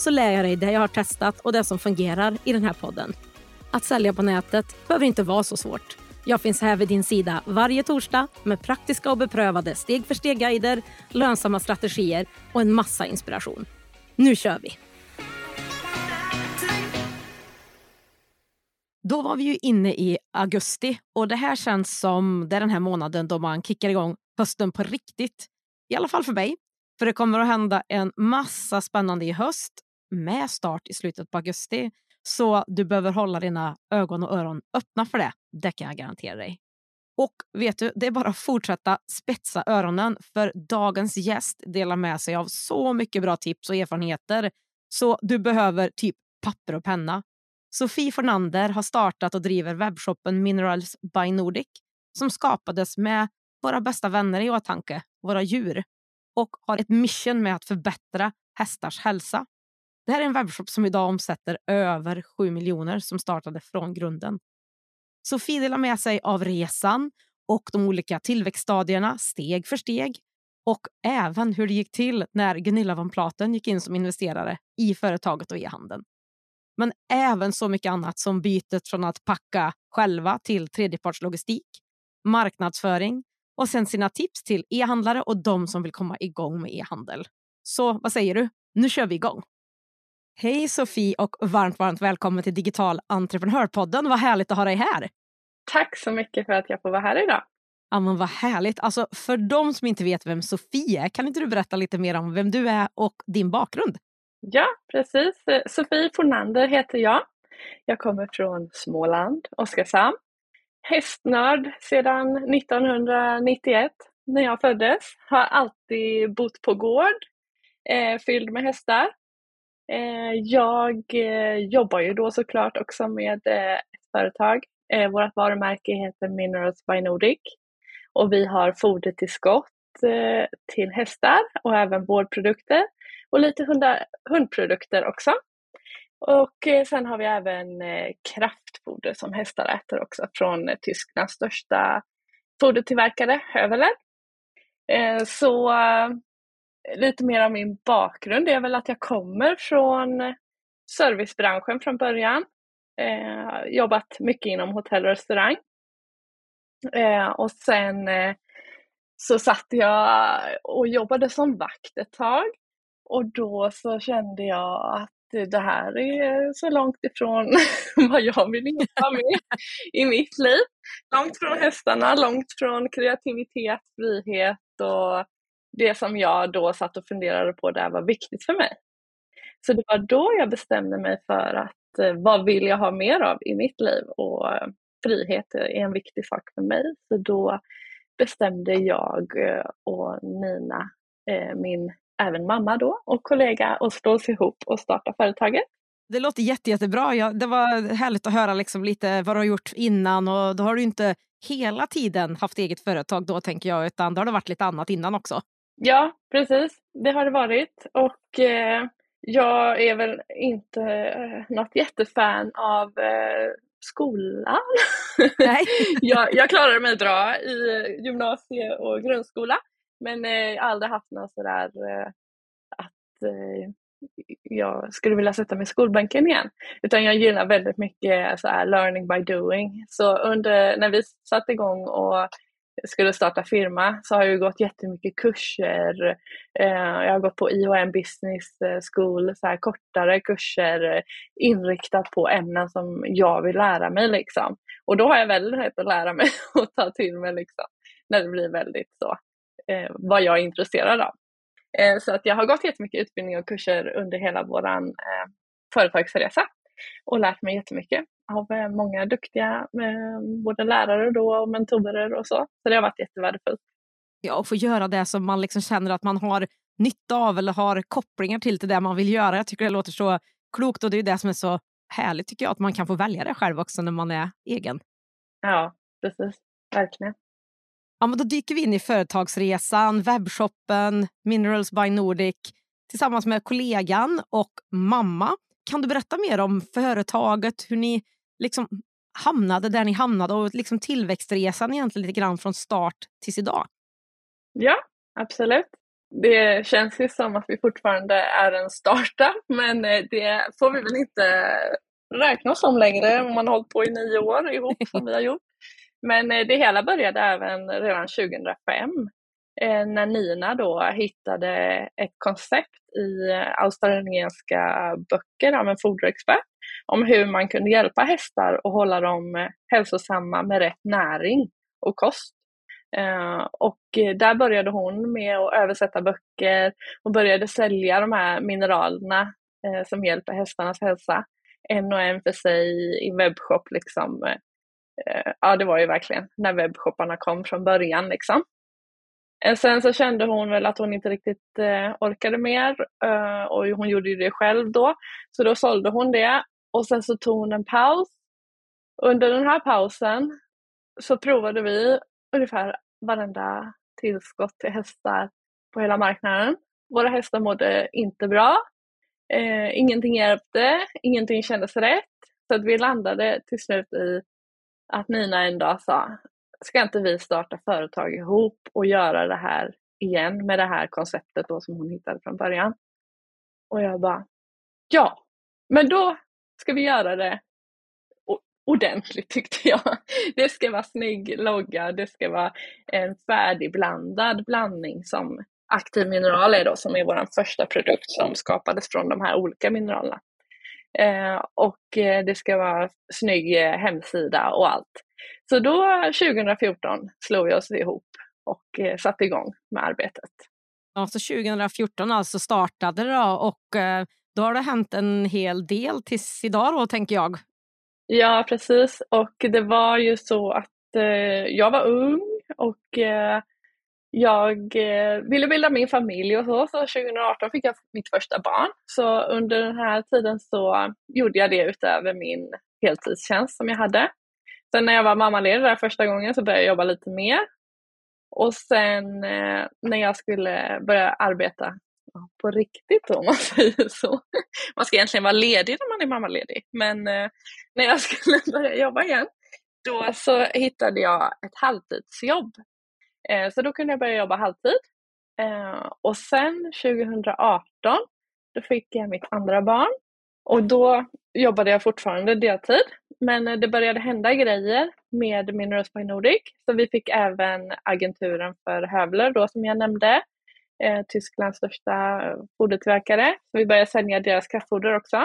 så lär jag dig det jag har testat och det som fungerar i den här podden. Att sälja på nätet behöver inte vara så svårt. Jag finns här vid din sida varje torsdag med praktiska och beprövade steg för steg-guider, lönsamma strategier och en massa inspiration. Nu kör vi! Då var vi ju inne i augusti och det här känns som det är den här månaden då man kickar igång hösten på riktigt. I alla fall för mig. För det kommer att hända en massa spännande i höst med start i slutet på augusti. Så du behöver hålla dina ögon och öron öppna för det. Det kan jag garantera dig. Och vet du, det är bara att fortsätta spetsa öronen för dagens gäst delar med sig av så mycket bra tips och erfarenheter så du behöver typ papper och penna. Sofie Fornander har startat och driver webbshoppen Minerals by Nordic som skapades med våra bästa vänner i åtanke, våra djur och har ett mission med att förbättra hästars hälsa. Det här är en webbshop som idag omsätter över 7 miljoner som startade från grunden. Sofie delar med sig av resan och de olika tillväxtstadierna steg för steg och även hur det gick till när Gunilla von Platen gick in som investerare i företaget och e-handeln. Men även så mycket annat som bytet från att packa själva till tredjepartslogistik, marknadsföring och sen sina tips till e-handlare och de som vill komma igång med e-handel. Så vad säger du? Nu kör vi igång! Hej Sofie och varmt, varmt välkommen till Digital entreprenörpodden. Vad härligt att ha dig här. Tack så mycket för att jag får vara här idag. Ja, men vad härligt. Alltså, för de som inte vet vem Sofie är, kan inte du berätta lite mer om vem du är och din bakgrund? Ja, precis. Sofie Fornander heter jag. Jag kommer från Småland, Oskarshamn. Hästnörd sedan 1991 när jag föddes. Har alltid bott på gård eh, fylld med hästar. Eh, jag eh, jobbar ju då såklart också med eh, ett företag. Vårt varumärke heter Minerals by Nordic och vi har fodertillskott till hästar och även vårdprodukter och lite hundar, hundprodukter också. Och sen har vi även kraftfoder som hästar äter också från Tysklands största fodertillverkare, Höveler. Så lite mer av min bakgrund är väl att jag kommer från servicebranschen från början. Eh, jobbat mycket inom hotell och restaurang. Eh, och sen eh, så satt jag och jobbade som vakt ett tag. Och då så kände jag att det här är så långt ifrån vad jag vill jobba med i mitt liv. Långt från hästarna, långt från kreativitet, frihet och det som jag då satt och funderade på där var viktigt för mig. Så det var då jag bestämde mig för att eh, vad vill jag ha mer av i mitt liv och eh, frihet är en viktig sak för mig. Så då bestämde jag eh, och Nina, min även mamma då och kollega att slå oss ihop och starta företaget. Det låter jätte, jättebra. Ja, det var härligt att höra liksom lite vad du har gjort innan och då har du inte hela tiden haft eget företag då tänker jag utan då har det varit lite annat innan också. Ja, precis. Det har det varit. Och eh, jag är väl inte eh, något jättefan av eh, skolan. Nej. jag, jag klarade mig bra i gymnasie och grundskola. Men eh, aldrig haft något sådär eh, att eh, jag skulle vilja sätta mig i skolbänken igen. Utan jag gillar väldigt mycket så här, learning by doing. Så under, när vi satte igång och skulle starta firma så har jag gått jättemycket kurser. Eh, jag har gått på IOM Business eh, School, så här kortare kurser eh, inriktat på ämnen som jag vill lära mig. Liksom. Och då har jag väldigt lätt att lära mig och ta till mig liksom, när det blir väldigt så, vad jag är intresserad av. Så att jag har gått jättemycket utbildning och kurser under hela vår företagsresa och lärt mig jättemycket av eh, många duktiga eh, både lärare då och mentorer och så. Så det har varit jättevärdefullt. Ja, och få göra det som man liksom känner att man har nytta av eller har kopplingar till, till det man vill göra. Jag tycker det låter så klokt och det är det som är så härligt tycker jag, att man kan få välja det själv också när man är egen. Ja, precis. Verkligen. Ja, men då dyker vi in i företagsresan, webbshoppen, Minerals by Nordic tillsammans med kollegan och mamma. Kan du berätta mer om företaget, hur ni liksom hamnade där ni hamnade och liksom tillväxtresan egentligen lite grann från start tills idag? Ja, absolut. Det känns ju som att vi fortfarande är en startup, men eh, det får vi väl inte räkna oss som längre om man har hållit på i nio år ihop som vi har gjort. Men eh, det hela började även redan 2005 eh, när Nina då hittade ett koncept i australiensiska böcker av en foderexpert om hur man kunde hjälpa hästar och hålla dem eh, hälsosamma med rätt näring och kost. Eh, och eh, där började hon med att översätta böcker och började sälja de här mineralerna som hjälper hästarnas hälsa. En och en för sig i webbshop. Liksom. Ja, det var ju verkligen när webbshopparna kom från början. Liksom. Sen så kände hon väl att hon inte riktigt orkade mer och hon gjorde ju det själv då. Så då sålde hon det och sen så tog hon en paus. Under den här pausen så provade vi ungefär varenda tillskott till hästar på hela marknaden. Våra hästar mådde inte bra. Eh, ingenting hjälpte, ingenting kändes rätt. Så att vi landade till slut i att Nina en dag sa, ska inte vi starta företag ihop och göra det här igen med det här konceptet då som hon hittade från början? Och jag bara, ja, men då ska vi göra det ordentligt tyckte jag. Det ska vara snygg logga, det ska vara en färdigblandad blandning som aktiv mineral är då, som är vår första produkt som skapades från de här olika mineralerna. Eh, och eh, det ska vara snygg eh, hemsida och allt. Så då 2014 slog vi oss ihop och eh, satte igång med arbetet. Ja, så 2014 alltså startade det då och eh, då har det hänt en hel del tills idag då tänker jag. Ja, precis. Och det var ju så att eh, jag var ung och eh, jag eh, ville bilda min familj och så, så 2018 fick jag mitt första barn. Så under den här tiden så gjorde jag det utöver min heltidstjänst som jag hade. Sen när jag var mammaledig där första gången så började jag jobba lite mer. Och sen eh, när jag skulle börja arbeta på riktigt om man säger så. Man ska egentligen vara ledig när man är mammaledig, men eh, när jag skulle börja jobba igen, då så hittade jag ett halvtidsjobb. Eh, så då kunde jag börja jobba halvtid. Eh, och sen 2018, då fick jag mitt andra barn och då jobbade jag fortfarande deltid. Men det började hända grejer med Minerals by Nordic, så vi fick även agenturen för Hövler då som jag nämnde eh, Tysklands största eh, fodertillverkare. Vi började sälja deras kraftfoder också.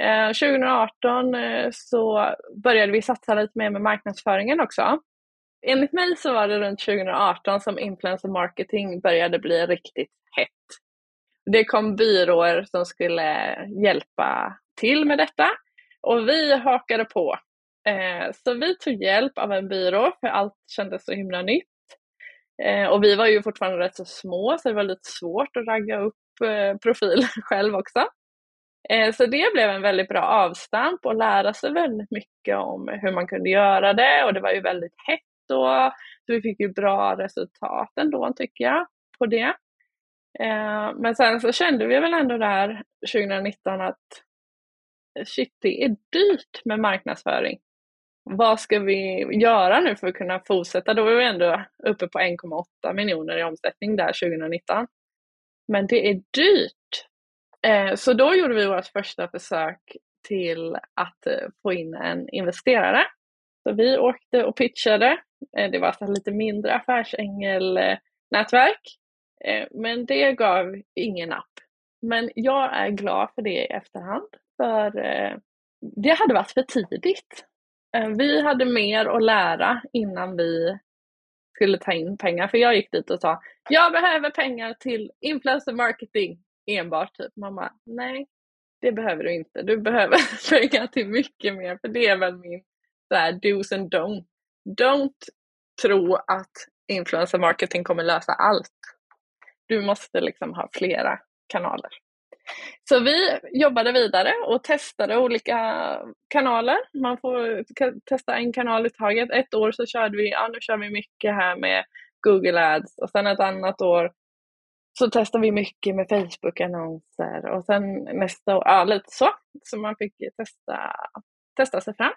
Eh, 2018 eh, så började vi satsa lite mer med marknadsföringen också. Enligt mig så var det runt 2018 som influencer marketing började bli riktigt hett. Det kom byråer som skulle hjälpa till med detta och vi hakade på. Eh, så vi tog hjälp av en byrå för allt kändes så himla nytt. Eh, och vi var ju fortfarande rätt så små så det var lite svårt att ragga upp eh, profiler själv också. Eh, så det blev en väldigt bra avstamp och lära sig väldigt mycket om hur man kunde göra det och det var ju väldigt hett då. Så vi fick ju bra resultat ändå tycker jag på det. Eh, men sen så kände vi väl ändå där 2019 att eh, shit, det är dyrt med marknadsföring vad ska vi göra nu för att kunna fortsätta? Då var vi ändå uppe på 1,8 miljoner i omsättning där 2019. Men det är dyrt. Eh, så då gjorde vi vårt första försök till att eh, få in en investerare. Så vi åkte och pitchade. Eh, det var ett lite mindre affärsängelnätverk. Men det gav ingen napp. Men jag är glad för det i efterhand. För det hade varit för tidigt. Eh, vi hade mer att lära innan vi skulle ta in pengar. För jag gick dit och sa, jag behöver pengar till influencer marketing enbart. Typ. Mamma, nej, det behöver du inte. Du behöver pengar till mycket mer. För det är väl min så här, do's and don't. Don't tro att influencer marketing kommer lösa allt. Du måste liksom ha flera kanaler. Så vi jobbade vidare och testade olika kanaler. Man får testa en kanal i taget. Ett år så körde vi, ja nu kör vi mycket här med Google Ads och sen ett annat år så testade vi mycket med Facebook-annonser och sen nästa år, ja lite så. Så man fick testa, testa sig fram.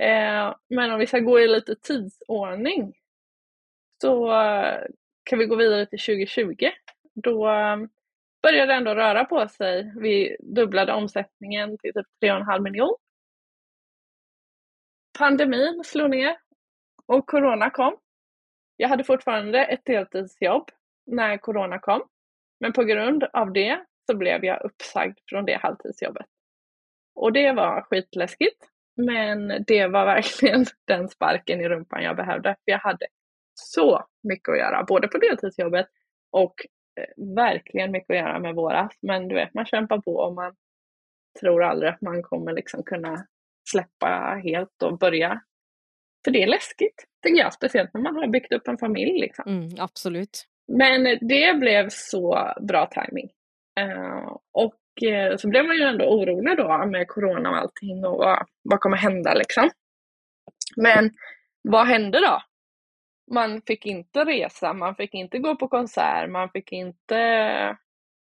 Eh, men om vi ska gå i lite tidsordning så kan vi gå vidare till 2020. Då började ändå röra på sig. Vi dubblade omsättningen till typ 3,5 miljoner. Pandemin slog ner och corona kom. Jag hade fortfarande ett deltidsjobb när corona kom. Men på grund av det så blev jag uppsagd från det halvtidsjobbet. Och det var skitläskigt. Men det var verkligen den sparken i rumpan jag behövde. För jag hade så mycket att göra, både på deltidsjobbet och verkligen mycket att göra med våras. Men du vet, man kämpar på och man tror aldrig att man kommer liksom kunna släppa helt och börja. För det är läskigt, tycker jag, speciellt när man har byggt upp en familj. Liksom. Mm, absolut. Men det blev så bra timing. Uh, och uh, så blev man ju ändå orolig då med corona och allting och vad, vad kommer hända liksom. Men vad hände då? Man fick inte resa, man fick inte gå på konsert, man fick inte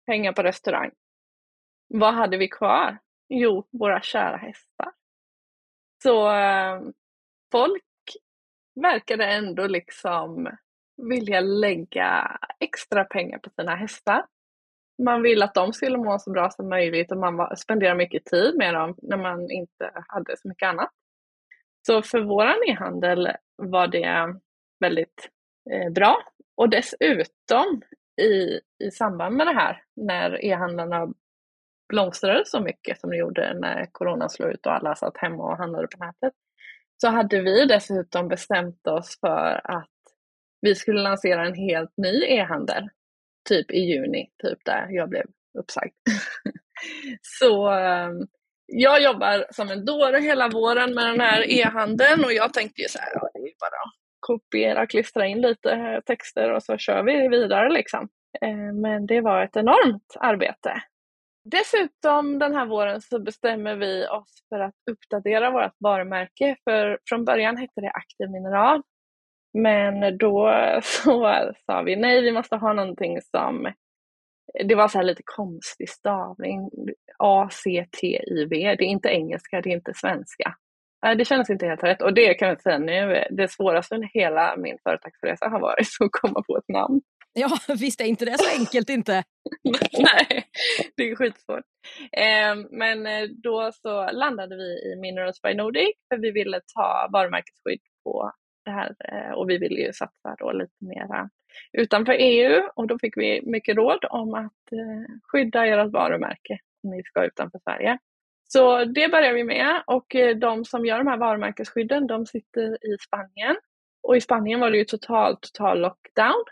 hänga på restaurang. Vad hade vi kvar? Jo, våra kära hästar. Så eh, folk verkade ändå liksom vilja lägga extra pengar på sina hästar. Man ville att de skulle må så bra som möjligt och man var, spenderade mycket tid med dem när man inte hade så mycket annat. Så för våran e-handel var det väldigt eh, bra. Och dessutom i, i samband med det här, när e-handlarna blomstrade så mycket som de gjorde när corona slog ut och alla satt hemma och handlade på nätet, så hade vi dessutom bestämt oss för att vi skulle lansera en helt ny e-handel, typ i juni, typ där jag blev uppsagd. så ehm, jag jobbar som en dåre hela våren med den här e-handeln och jag tänkte ju så här, ja, det är bara kopiera, och klistra in lite eh, texter och så kör vi vidare liksom. Eh, men det var ett enormt arbete. Dessutom den här våren så bestämmer vi oss för att uppdatera vårt varumärke. För från början hette det Aktiv Mineral. Men då så sa vi nej, vi måste ha någonting som det var så här lite konstig stavning. A-C-T-I-V. Det är inte engelska, det är inte svenska. Nej, det känns inte helt rätt och det kan jag säga nu, det svåraste under hela min företagsresa har varit att komma på ett namn. Ja, visst är inte det så enkelt inte. Nej, det är skitsvårt. Eh, men eh, då så landade vi i Minerals by Nordic för vi ville ta varumärkesskydd på det här eh, och vi ville ju satsa då lite mera utanför EU och då fick vi mycket råd om att eh, skydda ert varumärke om ni ska utanför Sverige. Så det börjar vi med och eh, de som gör de här varumärkesskydden de sitter i Spanien. Och i Spanien var det ju total, total lockdown.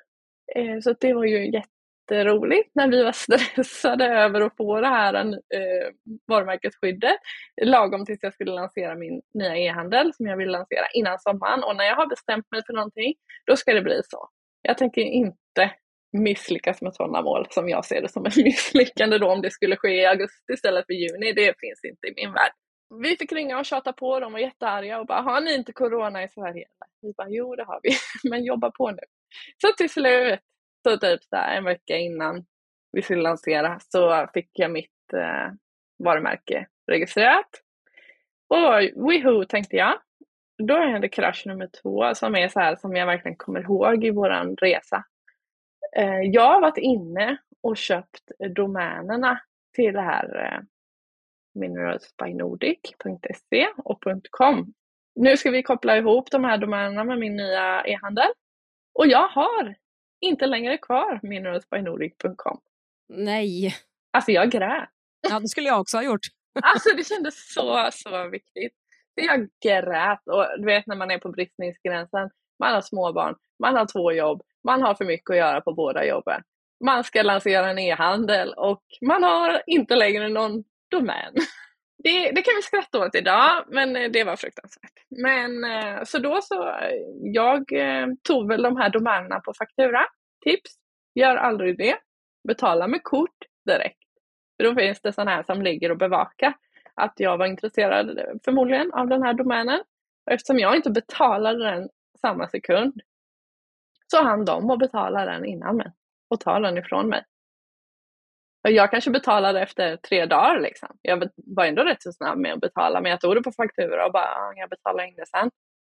Eh, så det var ju jätteroligt när vi var stressade över att få det här eh, varumärkesskyddet lagom tills jag skulle lansera min nya e-handel som jag vill lansera innan sommaren. Och när jag har bestämt mig för någonting, då ska det bli så. Jag tänker inte misslyckas med sådana mål som jag ser det som ett misslyckande då om det skulle ske i augusti istället för juni. Det finns inte i min värld. Vi fick ringa och tjata på dem och jättearga och bara, har ni inte corona i Sverige? Vi bara, jo det har vi, men jobba på nu. Så till slut, så typ så en vecka innan vi skulle lansera så fick jag mitt eh, varumärke registrerat. Och woohoo tänkte jag. Då hände krasch nummer två som är så här som jag verkligen kommer ihåg i våran resa. Eh, jag har varit inne och köpt domänerna till det här eh, mineralsbynordic.se och .com. Nu ska vi koppla ihop de här domänerna med min nya e-handel. Och jag har inte längre kvar mineralsbynordic.com. Nej. Alltså jag grät. Ja, det skulle jag också ha gjort. Alltså det kändes så, så viktigt. Jag grät och du vet när man är på bristningsgränsen, man har småbarn, man har två jobb, man har för mycket att göra på båda jobben. Man ska lansera en e-handel och man har inte längre någon domän. Det, det, kan vi skratta åt idag, men eh, det var fruktansvärt. Men eh, så då så, eh, jag tog väl de här domänerna på faktura. Tips, gör aldrig det. Betala med kort direkt. För då finns det sådana här som ligger och bevakar att jag var intresserad förmodligen av den här domänen. Och eftersom jag inte betalade den samma sekund så hann de att betala den innan mig och ta den ifrån mig. Jag kanske betalade efter tre dagar. Liksom. Jag var ändå rätt så snabb med att betala, men jag tog det på faktura och bara, ah, jag betalar in det sen.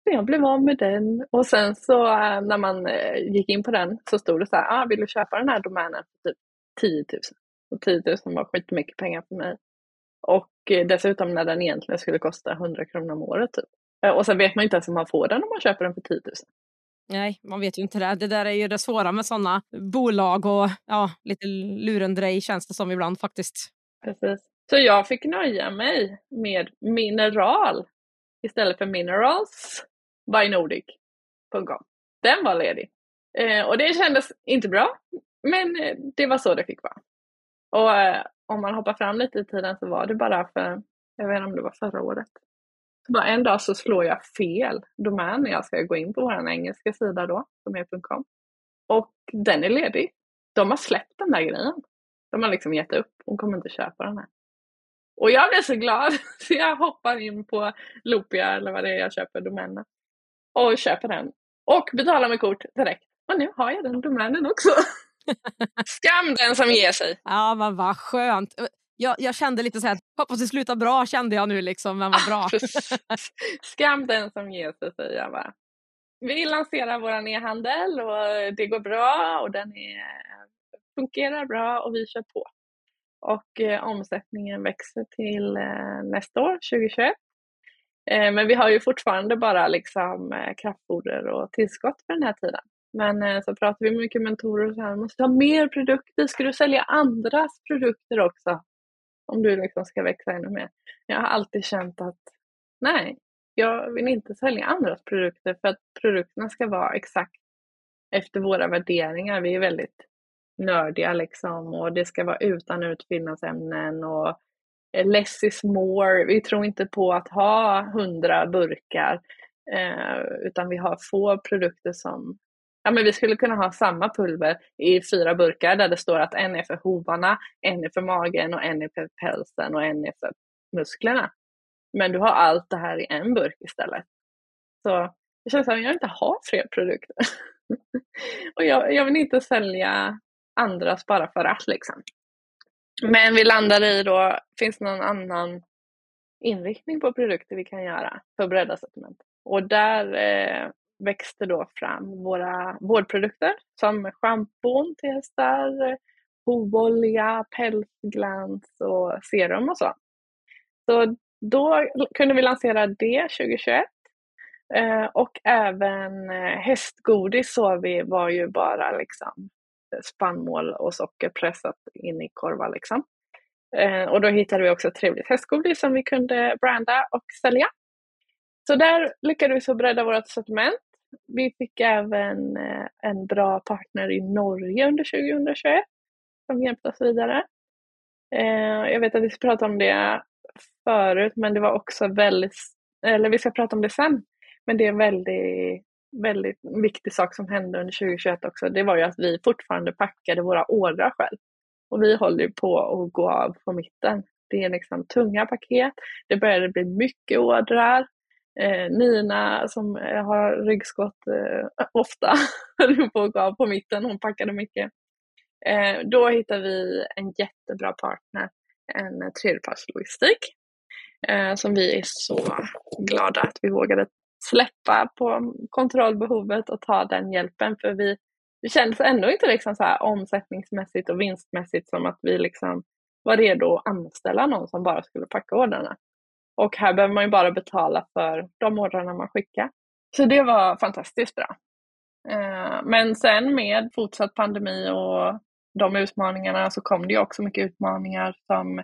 Så jag blev av med den och sen så eh, när man eh, gick in på den så stod det så här, ah, vill du köpa den här domänen för typ 10 000? Och 10 000 var skitmycket pengar för mig. Och eh, dessutom när den egentligen skulle kosta 100 kronor om året typ. Och sen vet man inte ens om man får den om man köper den för 10 000. Nej, man vet ju inte det. Det där är ju det svåra med sådana bolag och ja, lite lurendrej känns det som ibland faktiskt. Precis. Så jag fick nöja mig med mineral istället för minerals by Nordic.com. Den var ledig. Eh, och det kändes inte bra, men eh, det var så det fick vara. Och eh, om man hoppar fram lite i tiden så var det bara för, jag vet inte om det var förra året, bara en dag så slår jag fel domän när jag ska gå in på vår engelska sida då, som är .com. Och den är ledig. De har släppt den där grejen. De har liksom gett upp. Hon kommer inte köpa den här. Och jag blev så glad så jag hoppar in på Lopia eller vad det är jag köper domänen. Och köper den. Och betalar med kort direkt. Och nu har jag den domänen också. Skam den som ger sig. Ja men vad skönt jag, jag kände lite så här, hoppas det slutar bra kände jag nu liksom, men vad bra. Skam den som ger sig säger jag bara. Vi lanserar vår e-handel och det går bra och den är, fungerar bra och vi kör på. Och eh, omsättningen växer till eh, nästa år, 2021. Eh, men vi har ju fortfarande bara liksom, eh, kraftfoder och tillskott för den här tiden. Men eh, så pratar vi med mycket mentorer och så här, måste ha mer produkter, ska du sälja andras produkter också? Om du liksom ska växa ännu mer. Jag har alltid känt att nej, jag vill inte sälja andras produkter för att produkterna ska vara exakt efter våra värderingar. Vi är väldigt nördiga liksom och det ska vara utan utfyllnadsämnen och less is more. Vi tror inte på att ha hundra burkar eh, utan vi har få produkter som Ja, men vi skulle kunna ha samma pulver i fyra burkar där det står att en är för hovarna, en är för magen och en är för pälsen och en är för musklerna. Men du har allt det här i en burk istället. Så det känns som att jag inte har fler produkter. och jag, jag, vill inte sälja andras bara för att liksom. Men vi landar i då, finns det någon annan inriktning på produkter vi kan göra för bredda sortimentet? Och där eh, växte då fram våra vårdprodukter som schampon till hästar, hovolja, pälsglans och serum och så. Så då kunde vi lansera det 2021. Eh, och även eh, hästgodis såg vi var ju bara liksom spannmål och socker pressat in i korvar. Liksom. Eh, och då hittade vi också ett trevligt hästgodis som vi kunde branda och sälja. Så där lyckades vi bredda vårt sortiment vi fick även eh, en bra partner i Norge under 2021 som hjälpte oss vidare. Eh, jag vet att vi ska prata om det förut men det var också väldigt, eller vi ska prata om det sen, men det är en väldigt, väldigt viktig sak som hände under 2021 också. Det var ju att vi fortfarande packade våra ordrar själv. Och vi håller på att gå av på mitten. Det är liksom tunga paket, det började bli mycket ordrar Eh, Nina som eh, har ryggskott eh, ofta höll på att gå av på mitten, hon packade mycket. Eh, då hittade vi en jättebra partner, en tredjepartslogistik eh, som vi är så glada att vi vågade släppa på kontrollbehovet och ta den hjälpen för vi det kändes ändå inte liksom så här omsättningsmässigt och vinstmässigt som att vi liksom var redo att anställa någon som bara skulle packa ordrarna. Och här behöver man ju bara betala för de ordrarna man skickar. Så det var fantastiskt bra. Eh, men sen med fortsatt pandemi och de utmaningarna så kom det ju också mycket utmaningar som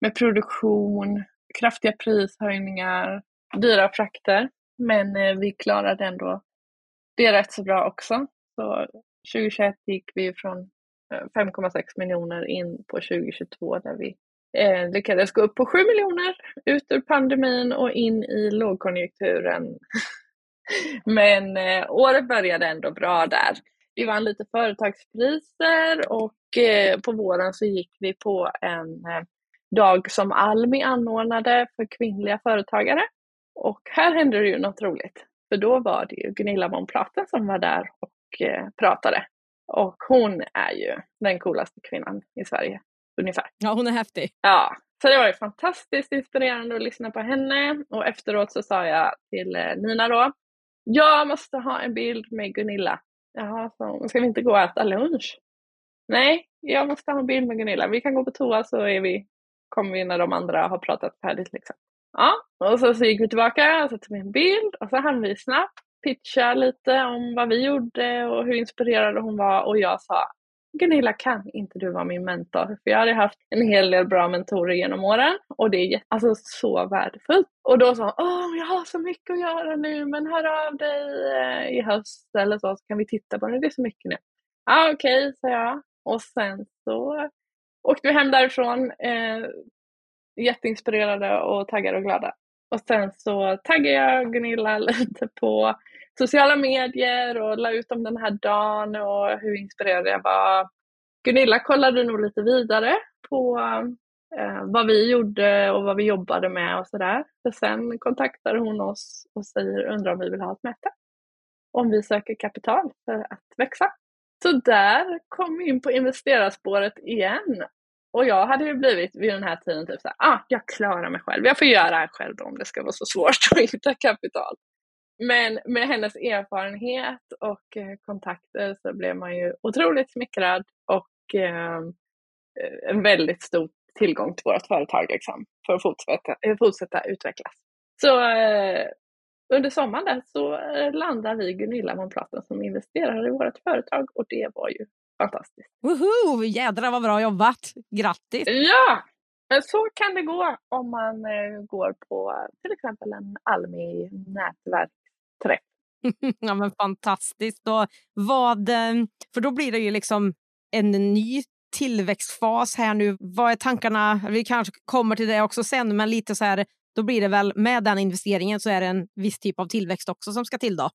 med produktion, kraftiga prishöjningar, dyra frakter. Men eh, vi klarade ändå det rätt så bra också. Så 2021 gick vi från eh, 5,6 miljoner in på 2022 där vi eh, lyckades gå upp på 7 miljoner ut ur pandemin och in i lågkonjunkturen. Men eh, året började ändå bra där. Vi vann lite företagspriser och eh, på våren så gick vi på en eh, dag som Almi anordnade för kvinnliga företagare. Och här hände det ju något roligt. För då var det ju Gunilla von Platen som var där och eh, pratade. Och hon är ju den coolaste kvinnan i Sverige, ungefär. Ja, hon är häftig. Ja, så det var ju fantastiskt inspirerande att lyssna på henne. Och efteråt så sa jag till eh, Nina då, jag måste ha en bild med Gunilla. Jaha, så ska vi inte gå och äta lunch? Nej, jag måste ha en bild med Gunilla. Vi kan gå på toa så är vi, kommer vi när de andra har pratat färdigt. Liksom. Ja, och så, så gick vi tillbaka och så tog vi en bild och så hann vi snabbt pitcha lite om vad vi gjorde och hur inspirerad hon var och jag sa Gunilla, kan inte du vara min mentor? För jag hade haft en hel del bra mentorer genom åren och det är alltså så värdefullt. Och då sa hon, åh, jag har så mycket att göra nu, men hör av dig eh, i höst eller så, så kan vi titta på det. Det är så mycket nu. Ja, ah, okej, okay, sa jag. Och sen så åkte vi hem därifrån eh, jätteinspirerade och taggade och glada. Och sen så taggade jag Gunilla lite på sociala medier och la ut om den här dagen och hur inspirerad jag var. Gunilla kollade nog lite vidare på eh, vad vi gjorde och vad vi jobbade med och sådär. Sen kontaktar hon oss och säger, undrar om vi vill ha ett möte. Om vi söker kapital för att växa. Så där kom vi in på investerarspåret igen. Och jag hade ju blivit vid den här tiden typ såhär, ah, jag klarar mig själv. Jag får göra det här själv då, om det ska vara så svårt att hitta kapital. Men med hennes erfarenhet och eh, kontakter så blev man ju otroligt smickrad och eh, en väldigt stor tillgång till vårt företag liksom, för att fortsätta, eh, fortsätta utvecklas. Så eh, under sommaren där så landade vi Gunilla von Platen som investerare i vårt företag och det var ju fantastiskt. Woho! Jädrar vad bra jobbat! Grattis! Ja! Men så kan det gå om man går på till exempel en Almi nätverksträff. ja men fantastiskt. Och vad, eh, för då blir det ju liksom en ny tillväxtfas här nu. Vad är tankarna? Vi kanske kommer till det också sen, men lite så här, då blir det väl med den investeringen så är det en viss typ av tillväxt också som ska till då?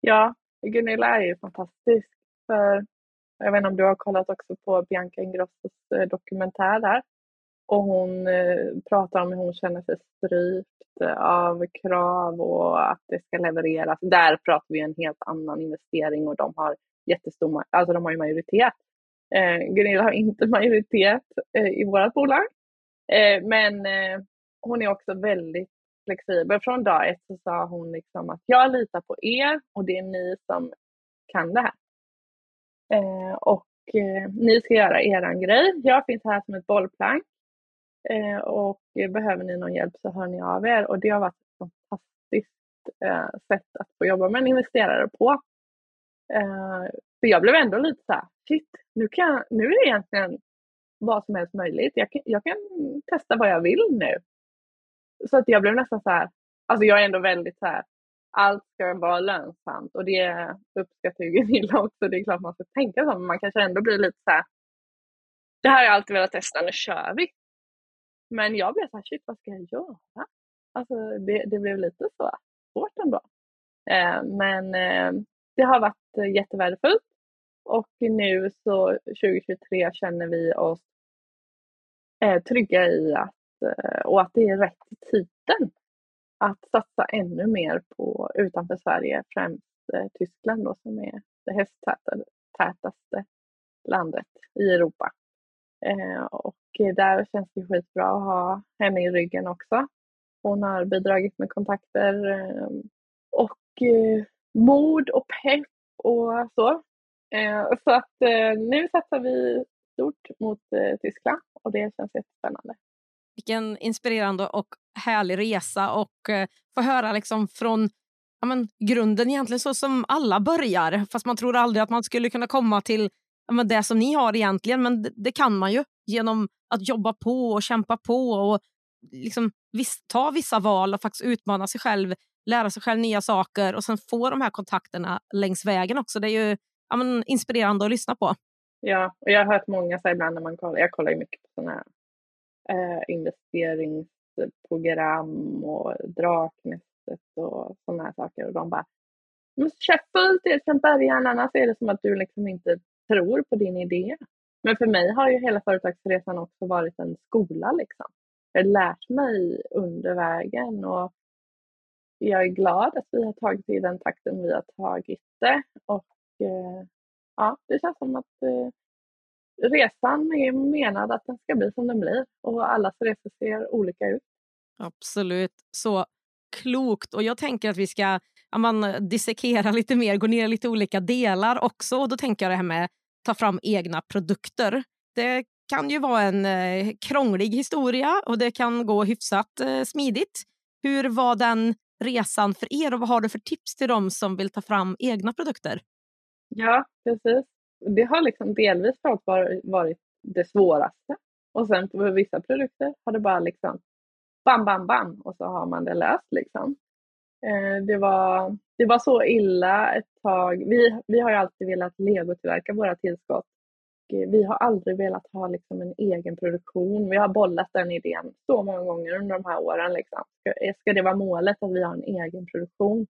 Ja, Gunilla är ju fantastisk. För jag vet inte om du har kollat också på Bianca Ingrossos eh, dokumentär där. Och hon eh, pratar om hur hon känner sig strypt eh, av krav och att det ska levereras. Där pratar vi en helt annan investering och de har jättestor, alltså de har ju majoritet. Eh, Gunilla har inte majoritet eh, i vårt bolag. Eh, men eh, hon är också väldigt flexibel. Från dag ett så sa hon liksom att jag litar på er och det är ni som kan det här. Eh, och eh, ni ska göra eran grej. Jag finns här som ett bollplank. Eh, och behöver ni någon hjälp så hör ni av er. Och det har varit ett fantastiskt eh, sätt att få jobba med en investerare på. Eh, för jag blev ändå lite så här, shit, nu, kan, nu är det egentligen vad som helst möjligt. Jag kan, jag kan testa vad jag vill nu. Så att jag blev nästan så här, alltså jag är ändå väldigt så här, allt ska vara lönsamt och det uppskattar ju Gunilla också. Det är klart man ska tänka så, men man kanske ändå blir lite så här, det här har jag alltid velat testa, nu kör vi. Men jag blev så här, shit vad ska jag göra? Alltså det, det blev lite så svårt ändå. Eh, men eh, det har varit eh, jättevärdefullt och nu så 2023 känner vi oss eh, trygga i att, eh, och att det är rätt tiden att satsa ännu mer på utanför Sverige, främst eh, Tyskland då, som är det hästtätaste landet i Europa. Eh, och där känns det skitbra att ha henne i ryggen också. Hon har bidragit med kontakter eh, och eh, mod och pepp och så. Så att nu satsar vi stort mot Tyskland och det känns jättespännande. Vilken inspirerande och härlig resa och eh, få höra liksom från ja, men, grunden egentligen så som alla börjar. Fast man tror aldrig att man skulle kunna komma till men det som ni har egentligen. Men det, det, kan man ju genom att jobba på och kämpa på och liksom, viss, ta vissa val och faktiskt utmana sig själv, lära sig själv nya saker och sen få de här kontakterna längs vägen också. Det är ju ja, men, inspirerande att lyssna på. Ja, och jag har hört många säga ibland när man kollar, jag kollar ju mycket på sådana här eh, investeringsprogram och Draknästet och sådana här saker. Och de bara, kör fullt ut från början, annars är det som att du liksom inte tror på din idé. Men för mig har ju hela företagsresan också varit en skola. Liksom. Jag har lärt mig under vägen och jag är glad att vi har tagit det i den takten vi har tagit det. Och eh, ja, det känns som att eh, resan är menad att den ska bli som den blir och allas resor ser olika ut. Absolut, så klokt. Och jag tänker att vi ska man, dissekerar lite mer, går ner i lite olika delar också. Och då tänker jag det här med att ta fram egna produkter. Det kan ju vara en eh, krånglig historia och det kan gå hyfsat eh, smidigt. Hur var den resan för er och vad har du för tips till dem som vill ta fram egna produkter? Ja, precis. Det har liksom delvis varit det svåraste. Och sen på vissa produkter har det bara liksom bam, bam, bam och så har man det löst liksom. Eh, det, var, det var så illa ett tag. Vi, vi har ju alltid velat legotillverka våra tillskott. Eh, vi har aldrig velat ha liksom en egen produktion. Vi har bollat den idén så många gånger under de här åren. Liksom. Ska, eh, det vara målet att vi har en egen produktion?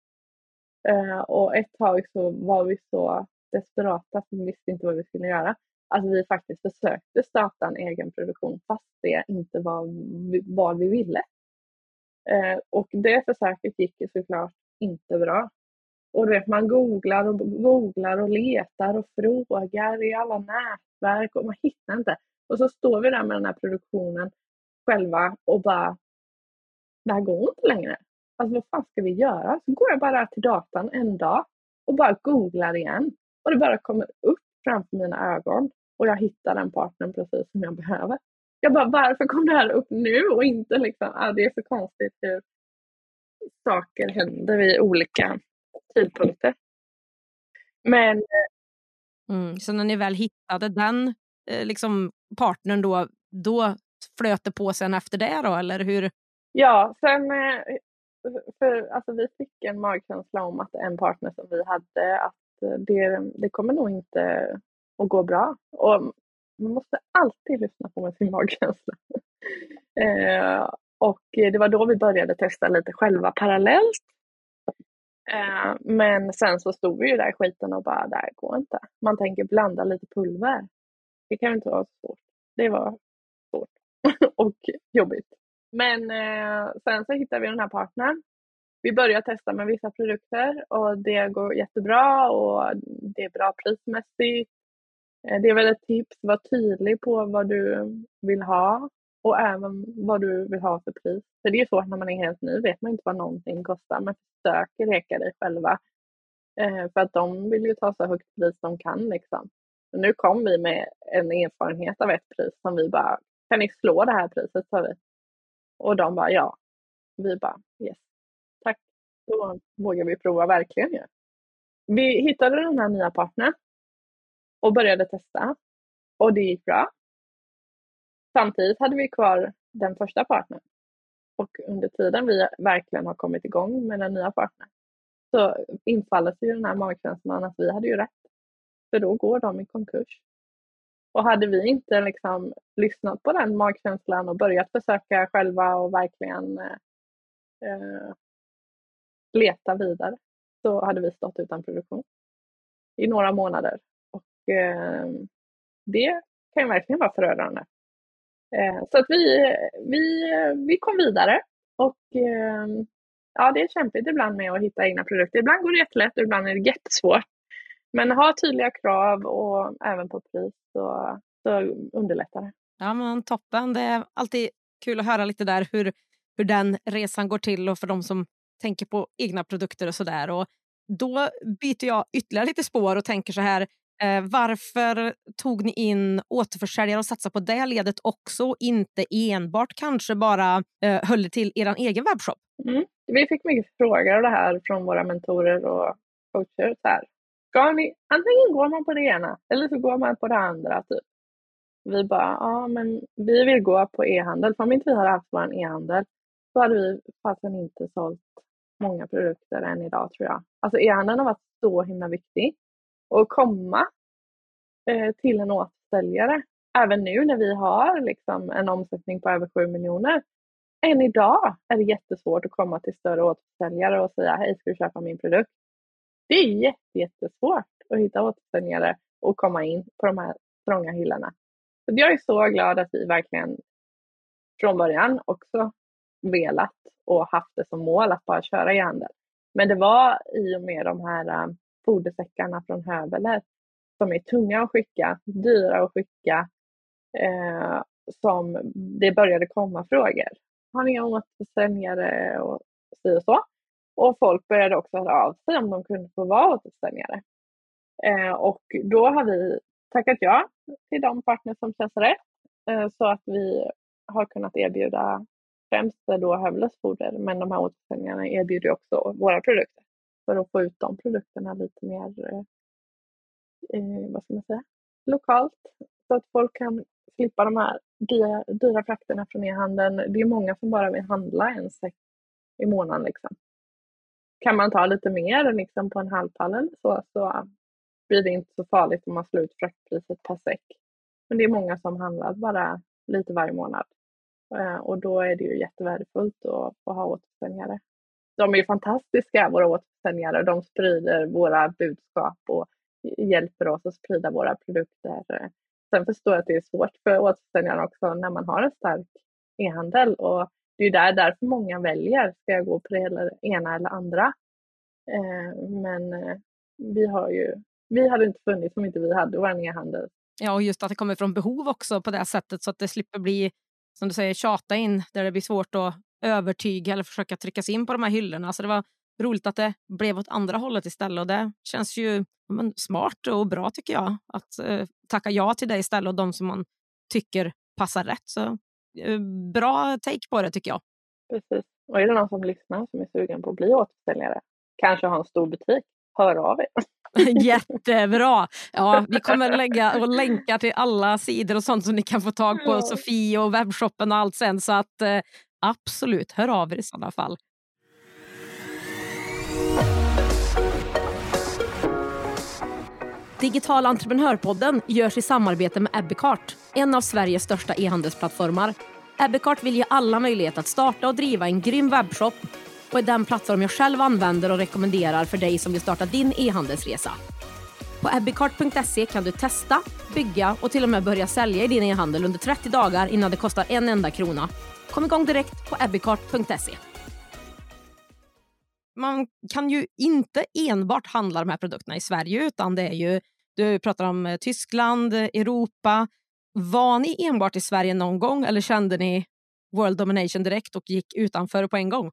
Och ett tag så var vi så desperata för vi visste inte vad vi skulle göra. Att vi faktiskt försökte starta en egen produktion fast det inte var vad vi ville. Eh, och det försöket gick ju såklart inte bra. Och vet, man googlar och googlar och letar och frågar i alla nätverk och man hittar inte. Och så står vi där med den här produktionen själva och bara, det här går inte längre. Alltså vad fan ska vi göra? Så går jag bara till datan en dag och bara googlar igen. Och det bara kommer upp framför mina ögon och jag hittar den partnern precis som jag behöver. Jag bara, varför kom det här upp nu och inte liksom, ah, det är så konstigt hur saker händer vid olika tidpunkter. Men... Mm, så när ni väl hittade den eh, liksom partnern då, då flöt det på sen efter det då, eller hur? Ja, sen eh, för alltså vi fick en magkänsla om att en partner som vi hade, att det, det kommer nog inte att gå bra. Och man måste alltid lyssna på sin magkänsla. eh, och det var då vi började testa lite själva parallellt. Eh, men sen så stod vi ju där i skiten och bara, det här går inte. Man tänker blanda lite pulver. Det kan inte vara så svårt. Det var svårt och jobbigt. Men eh, sen så hittade vi den här partnern. Vi började testa med vissa produkter och det går jättebra och det är bra prismässigt Eh, det är väl ett tips, var tydlig på vad du vill ha och även vad du vill ha för pris. För det är svårt när man är helt ny, vet man inte vad någonting kostar, men försök reka dig själva. Eh, för att de vill ju ta så högt pris de kan liksom. Nu kom vi med en erfarenhet av ett pris som vi bara, kan ni slå det här priset sa vi. Och de bara ja. Vi bara yes, tack. Då vågar vi prova verkligen ju. Vi hittade den här nya partnern och började testa. Och det gick bra. Samtidigt hade vi kvar den första partnern. Och under tiden vi verkligen har kommit igång med den nya partnern så infaller sig den här magkänslan att vi hade ju rätt. För då går de i konkurs. Och hade vi inte liksom lyssnat på den magkänslan och börjat försöka själva och verkligen eh, leta vidare så hade vi stått utan produktion i några månader eh, det kan ju verkligen vara förödande. Eh, så att vi, vi, vi kom vidare och eh, ja, det är kämpigt ibland med att hitta egna produkter. Ibland går det jättelätt och ibland är det jättesvårt. Men ha tydliga krav och även på pris så, så underlättar det. Ja, men toppen. Det är alltid kul att höra lite där hur, hur den resan går till och för de som tänker på egna produkter och sådär. Då byter jag ytterligare lite spår och tänker så här. Eh, varför tog ni in återförsäljare och satsade på det ledet också? och Inte enbart kanske bara eh, höll det till er egen webbshop? Mm. Vi fick mycket frågor av det här från våra mentorer och coacher. Så här. Ska ni, antingen går man på det ena eller så går man på det andra. Typ. Vi bara, ja men vi vill gå på e-handel. För om inte vi hade haft vår e-handel så hade vi fasen inte sålt många produkter än idag tror jag. Alltså e-handeln har varit så himla viktig och komma eh, till en återförsäljare. Även nu när vi har liksom en omsättning på över 7 miljoner. Än idag är det jättesvårt att komma till större återförsäljare och säga hej, ska du köpa min produkt? Det är jättesvårt att hitta återförsäljare och komma in på de här trånga hyllorna. Så jag är så glad att vi verkligen från början också velat och haft det som mål att bara köra e-handel. Men det var i och med de här äh, fodersäckarna från Höveler som är tunga att skicka, dyra att skicka, eh, som det började komma frågor. Har ni återförsäljare och så och så? Och folk började också höra av sig om de kunde få vara återförsäljare. Eh, och då har vi tackat ja till de partners som känns rätt eh, så att vi har kunnat erbjuda främst då Hövelös foder men de här återförsäljarna erbjuder också våra produkter för att få ut de produkterna lite mer eh, eh, vad ska man säga, lokalt så att folk kan slippa de här dyra, dyra frakterna från e-handeln. Det är många som bara vill handla en säck i månaden. Liksom. Kan man ta lite mer liksom på en halvpall så, så blir det inte så farligt om man slår ut fraktpriset per säck. Men det är många som handlar bara lite varje månad eh, och då är det ju jättevärdefullt att få ha återförsäljare. De är fantastiska våra återförsäljare. De sprider våra budskap och hjälper oss att sprida våra produkter. Sen förstår jag att det är svårt för återförsäljarna också när man har en stark e-handel och det är där, därför många väljer, ska jag gå på det ena eller andra? Eh, men eh, vi har ju, vi hade inte funnits om inte vi hade vår e-handel. Ja, och just att det kommer från behov också på det sättet så att det slipper bli, som du säger, tjata in där det blir svårt att övertyga eller försöka trycka sig in på de här hyllorna. Så det var roligt att det blev åt andra hållet istället och det känns ju men, smart och bra tycker jag att eh, tacka ja till det istället och de som man tycker passar rätt. Så eh, bra take på det tycker jag. Precis. Och är det någon som lyssnar som är sugen på att bli återförsäljare, kanske ha en stor butik, hör av er. Jättebra! Ja, vi kommer lägga och länka till alla sidor och sånt som ni kan få tag på. Sofie och webbshoppen och allt sen. Så att eh, absolut, hör av er i sådana fall. Digital entreprenörpodden görs i samarbete med Ebbecart, en av Sveriges största e-handelsplattformar. Ebbecart vill ge alla möjlighet att starta och driva en grym webbshop och är den plattform jag själv använder och rekommenderar för dig som vill starta din e-handelsresa. På ebbecart.se kan du testa, bygga och till och med börja sälja i din e-handel under 30 dagar innan det kostar en enda krona. Kom igång direkt på ebbecart.se. Man kan ju inte enbart handla de här produkterna i Sverige utan det är ju du pratar om eh, Tyskland, Europa. Var ni enbart i Sverige någon gång eller kände ni world domination direkt och gick utanför på en gång?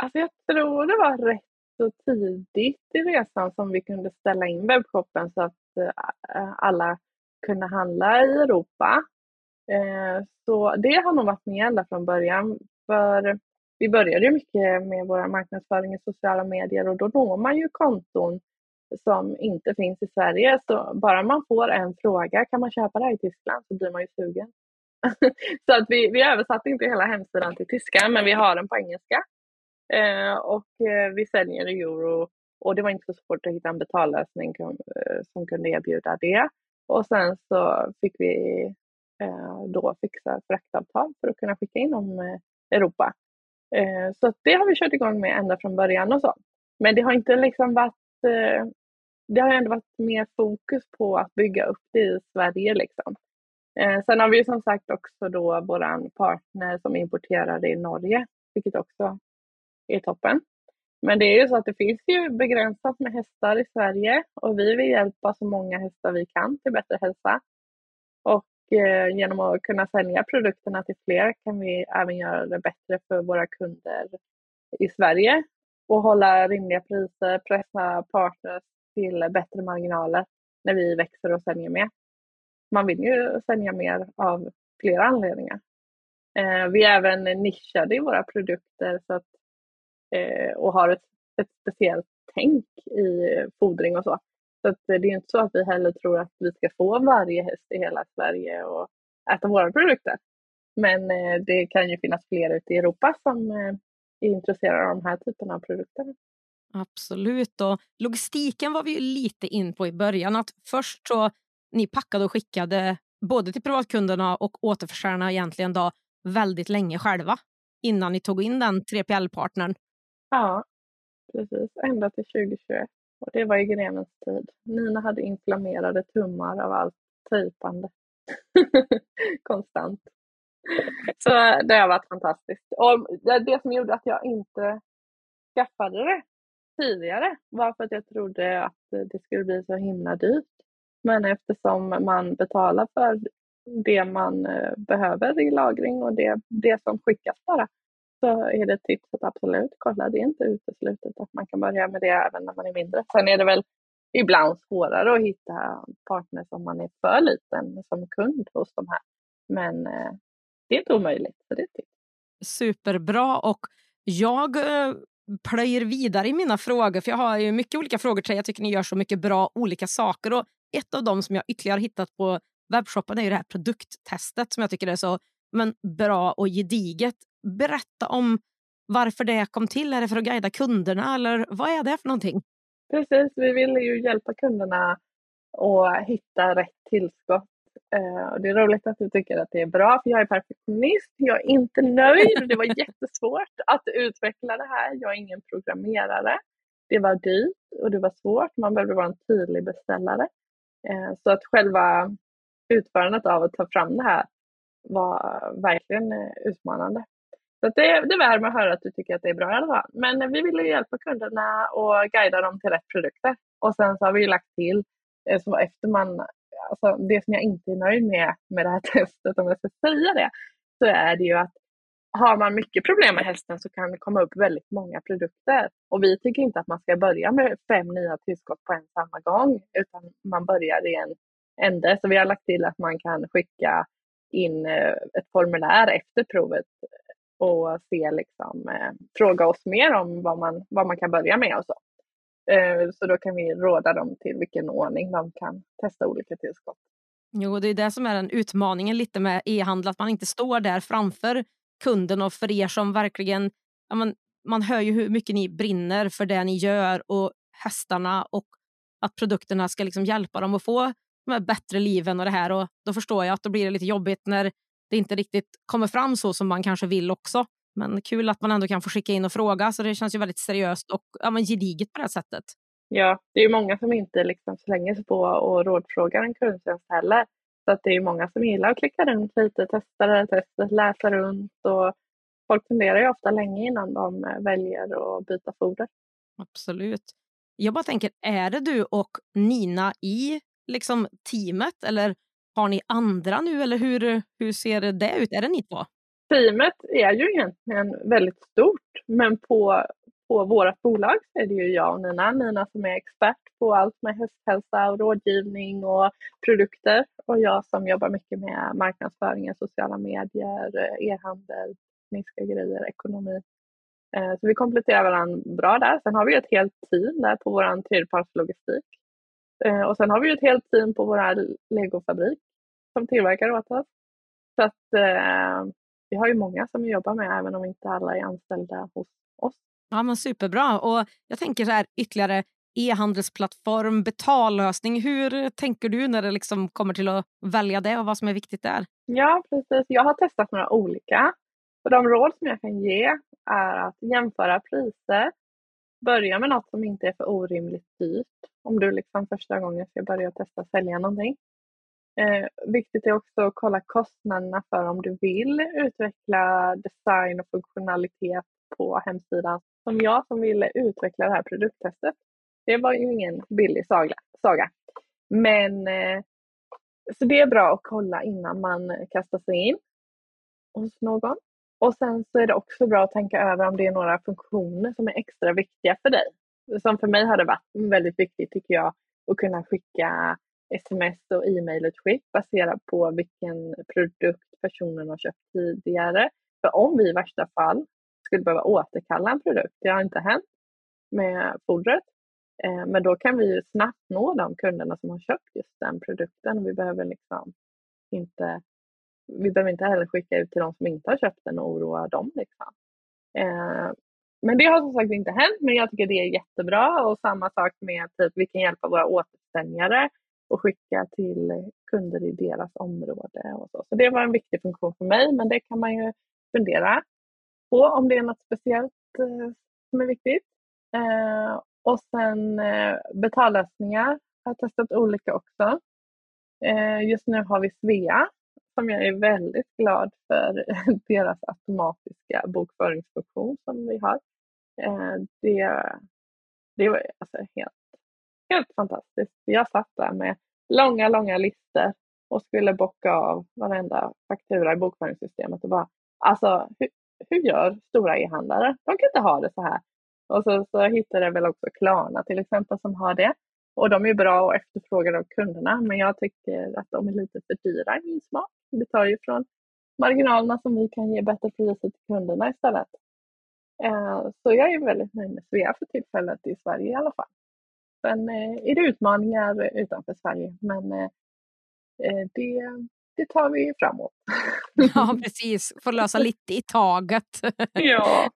Alltså jag tror det var rätt så tidigt i resan som vi kunde ställa in webbshoppen så att äh, alla kunde handla i Europa. Eh, så det har nog varit med ända från början. För vi började ju mycket med vår marknadsföring i sociala medier och då når man ju konton som inte finns i Sverige. Så bara man får en fråga, kan man köpa det här i Tyskland? Så blir man ju sugen. så att vi, vi översatte inte hela hemsidan till tyska, men vi har den på engelska. Eh, och eh, vi säljer i euro och det var inte så svårt att hitta en betallösning eh, som kunde erbjuda det. Och sen så fick vi Eh, då fixa fraktavtal för att kunna skicka inom eh, Europa. Eh, så det har vi kört igång med ända från början och så. Men det har inte liksom varit eh, det har ändå varit mer fokus på att bygga upp det i Sverige. Liksom. Eh, sen har vi som sagt också då vår partner som importerar det i Norge, vilket också är toppen. Men det är ju så att det finns ju begränsat med hästar i Sverige och vi vill hjälpa så många hästar vi kan till bättre hälsa. Och Eh, genom att kunna sälja produkterna till fler kan vi även göra det bättre för våra kunder i Sverige och hålla rimliga priser, pressa partners till bättre marginaler när vi växer och säljer mer. Man vill ju sälja mer av flera anledningar. Eh, vi är även nischade i våra produkter så att, eh, och har ett, ett speciellt tänk i fodring och så. Så att det är inte så att vi heller tror att vi ska få varje häst i hela Sverige och äta våra produkter. Men eh, det kan ju finnas fler ute i Europa som eh, är intresserade av de här typerna av produkter. Absolut. Och logistiken var vi lite in på i början. Att först så ni packade och skickade både till privatkunderna och återförsäljarna egentligen då, väldigt länge själva innan ni tog in den 3PL-partnern. Ja, precis. Ända till 2021. Och det var i grenens tid. Nina hade inflammerade tummar av allt tejpande. Konstant. Så det har varit fantastiskt. Och det som gjorde att jag inte skaffade det tidigare var för att jag trodde att det skulle bli så himla dyrt. Men eftersom man betalar för det man eh, behöver i lagring och det, det som skickas bara så är det ett tips att absolut kolla. Det är inte uteslutet att man kan börja med det även när man är mindre. Sen är det väl ibland svårare att hitta partners om man är för liten som kund hos de här. Men eh, det är inte omöjligt. Så det är tips. Superbra och jag eh, plöjer vidare i mina frågor för jag har ju mycket olika frågor till er. Jag tycker ni gör så mycket bra olika saker och ett av dem som jag ytterligare hittat på webbshoppen är ju det här produkttestet som jag tycker är så men, bra och gediget. Berätta om varför det kom till. Är det för att guida kunderna eller vad är det för någonting? Precis, vi vill ju hjälpa kunderna att hitta rätt tillskott. Uh, det är roligt att du tycker att det är bra, för jag är perfektionist. Jag är inte nöjd. Det var jättesvårt att utveckla det här. Jag är ingen programmerare. Det var dyrt och det var svårt. Man behövde vara en tydlig beställare. Uh, så att själva utförandet av att ta fram det här var verkligen uh, utmanande. Så det, det värmer att höra att du tycker att det är bra i alla fall. Men vi vill ju hjälpa kunderna och guida dem till rätt produkter. Och sen så har vi lagt till, eh, så efter man, alltså det som jag inte är nöjd med med det här testet, om jag ska säga det, så är det ju att har man mycket problem med hästen så kan det komma upp väldigt många produkter. Och vi tycker inte att man ska börja med fem nya tillskott på en samma gång, utan man börjar i en ände. Så vi har lagt till att man kan skicka in eh, ett formulär efter provet och se liksom, eh, fråga oss mer om vad man, vad man kan börja med och så. Eh, så då kan vi råda dem till vilken ordning de kan testa olika tillskott. Jo, det är det som är den utmaningen lite med e-handel, att man inte står där framför kunden och för er som verkligen, ja, man, man hör ju hur mycket ni brinner för det ni gör och hästarna och att produkterna ska liksom hjälpa dem att få de här bättre liven och det här och då förstår jag att då blir det lite jobbigt när det inte riktigt kommer fram så som man kanske vill också. Men kul att man ändå kan få skicka in och fråga, så det känns ju väldigt seriöst och ja, men gediget på det här sättet. Ja, det är många som inte liksom slänger sig på och rådfrågar en kundtjänst heller. Så att det är många som gillar att klicka runt lite, testa det testet, läsa runt och folk funderar ju ofta länge innan de eh, väljer att byta foder. Absolut. Jag bara tänker, är det du och Nina i liksom teamet eller har ni andra nu eller hur, hur ser det ut? Är det ni två? Teamet är ju egentligen väldigt stort men på, på vårt bolag så är det ju jag och Nina. Nina som är expert på allt med hästhälsa och rådgivning och produkter och jag som jobbar mycket med marknadsföring, sociala medier, e-handel, tekniska grejer, ekonomi. Eh, så vi kompletterar varandra bra där. Sen har vi ett helt team där på vår tredjepartslogistik. Eh, och sen har vi ett helt team på vår legofabrik som tillverkar åt oss. Så att eh, vi har ju många som vi jobbar med även om inte alla är anställda hos oss. Ja, men superbra. Och jag tänker så här ytterligare e-handelsplattform, betallösning. Hur tänker du när det liksom kommer till att välja det och vad som är viktigt där? Ja, precis. Jag har testat några olika. Och de råd som jag kan ge är att jämföra priser. Börja med något som inte är för orimligt dyrt. Om du liksom första gången ska börja testa sälja någonting. Eh, viktigt är också att kolla kostnaderna för om du vill utveckla design och funktionalitet på hemsidan. Som jag som ville utveckla det här produkttestet. Det var ju ingen billig saga. Men eh, så det är bra att kolla innan man kastar sig in hos någon. Och sen så är det också bra att tänka över om det är några funktioner som är extra viktiga för dig. Som för mig har det varit väldigt viktigt tycker jag att kunna skicka sms och e-mailutskick baserat på vilken produkt personen har köpt tidigare. För om vi i värsta fall skulle behöva återkalla en produkt, det har inte hänt med fodret, eh, men då kan vi ju snabbt nå de kunderna som har köpt just den produkten. Vi behöver liksom inte vi behöver inte heller skicka ut till de som inte har köpt den och oroa dem. Liksom. Eh, men det har som sagt inte hänt, men jag tycker det är jättebra och samma sak med typ vi kan hjälpa våra återförsäljare och skicka till kunder i deras område. Och så. så det var en viktig funktion för mig, men det kan man ju fundera på om det är något speciellt eh, som är viktigt. Eh, Och sen eh, betallösningar har jag testat olika också. Eh, just nu har vi Svea som jag är väldigt glad för deras automatiska bokföringsfunktion som vi har. Eh, det, det var alltså helt, helt fantastiskt. Jag satt där med långa, långa listor och skulle bocka av varenda faktura i bokföringssystemet och bara, alltså hur, hur gör stora e-handlare? De kan inte ha det så här. Och så, så hittade jag väl också Klarna till exempel som har det. Och de är bra och efterfrågade av kunderna, men jag tycker att de är lite för dyra i min smak. Det tar ju från marginalerna som vi kan ge bättre priser till kunderna istället. Eh, så jag är väldigt nöjd med Svea för tillfället i Sverige i alla fall. Sen eh, är det utmaningar utanför Sverige, men eh, det, det tar vi framåt. Ja, precis. Får lösa lite i taget. Ja.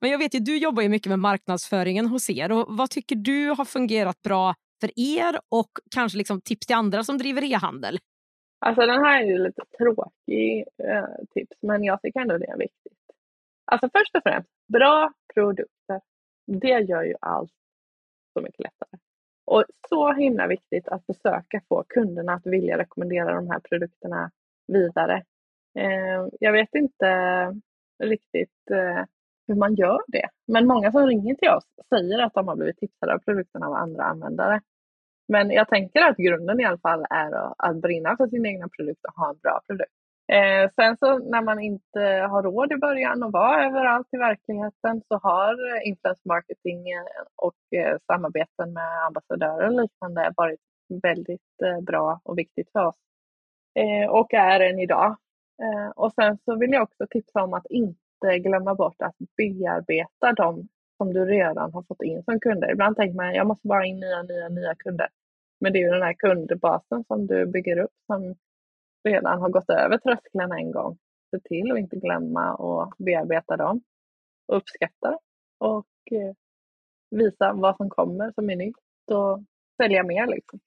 Men jag vet ju, du jobbar ju mycket med marknadsföringen hos er. Och vad tycker du har fungerat bra för er och kanske liksom tips till andra som driver e-handel? Alltså den här är ju lite tråkig eh, tips, men jag tycker ändå det är viktigt. Alltså först och främst, bra produkter. Det gör ju allt så mycket lättare. Och så himla viktigt att försöka få kunderna att vilja rekommendera de här produkterna vidare. Eh, jag vet inte riktigt eh, hur man gör det, men många som ringer till oss säger att de har blivit tipsade av produkterna av andra användare. Men jag tänker att grunden i alla fall är att brinna för sin egna produkt och ha en bra produkt. Eh, sen så när man inte har råd i början att vara överallt i verkligheten så har influence marketing eh, och eh, samarbeten med ambassadörer och liknande varit väldigt eh, bra och viktigt för oss. Eh, och är än idag. Eh, och sen så vill jag också tipsa om att inte glömma bort att bearbeta dem som du redan har fått in som kunder. Ibland tänker man jag måste bara in nya, nya, nya kunder. Men det är ju den här kundbasen som du bygger upp som redan har gått över trösklarna en gång. Se till att inte glömma och bearbeta dem och uppskatta och eh, visa vad som kommer som är nytt och sälja mer. Liksom.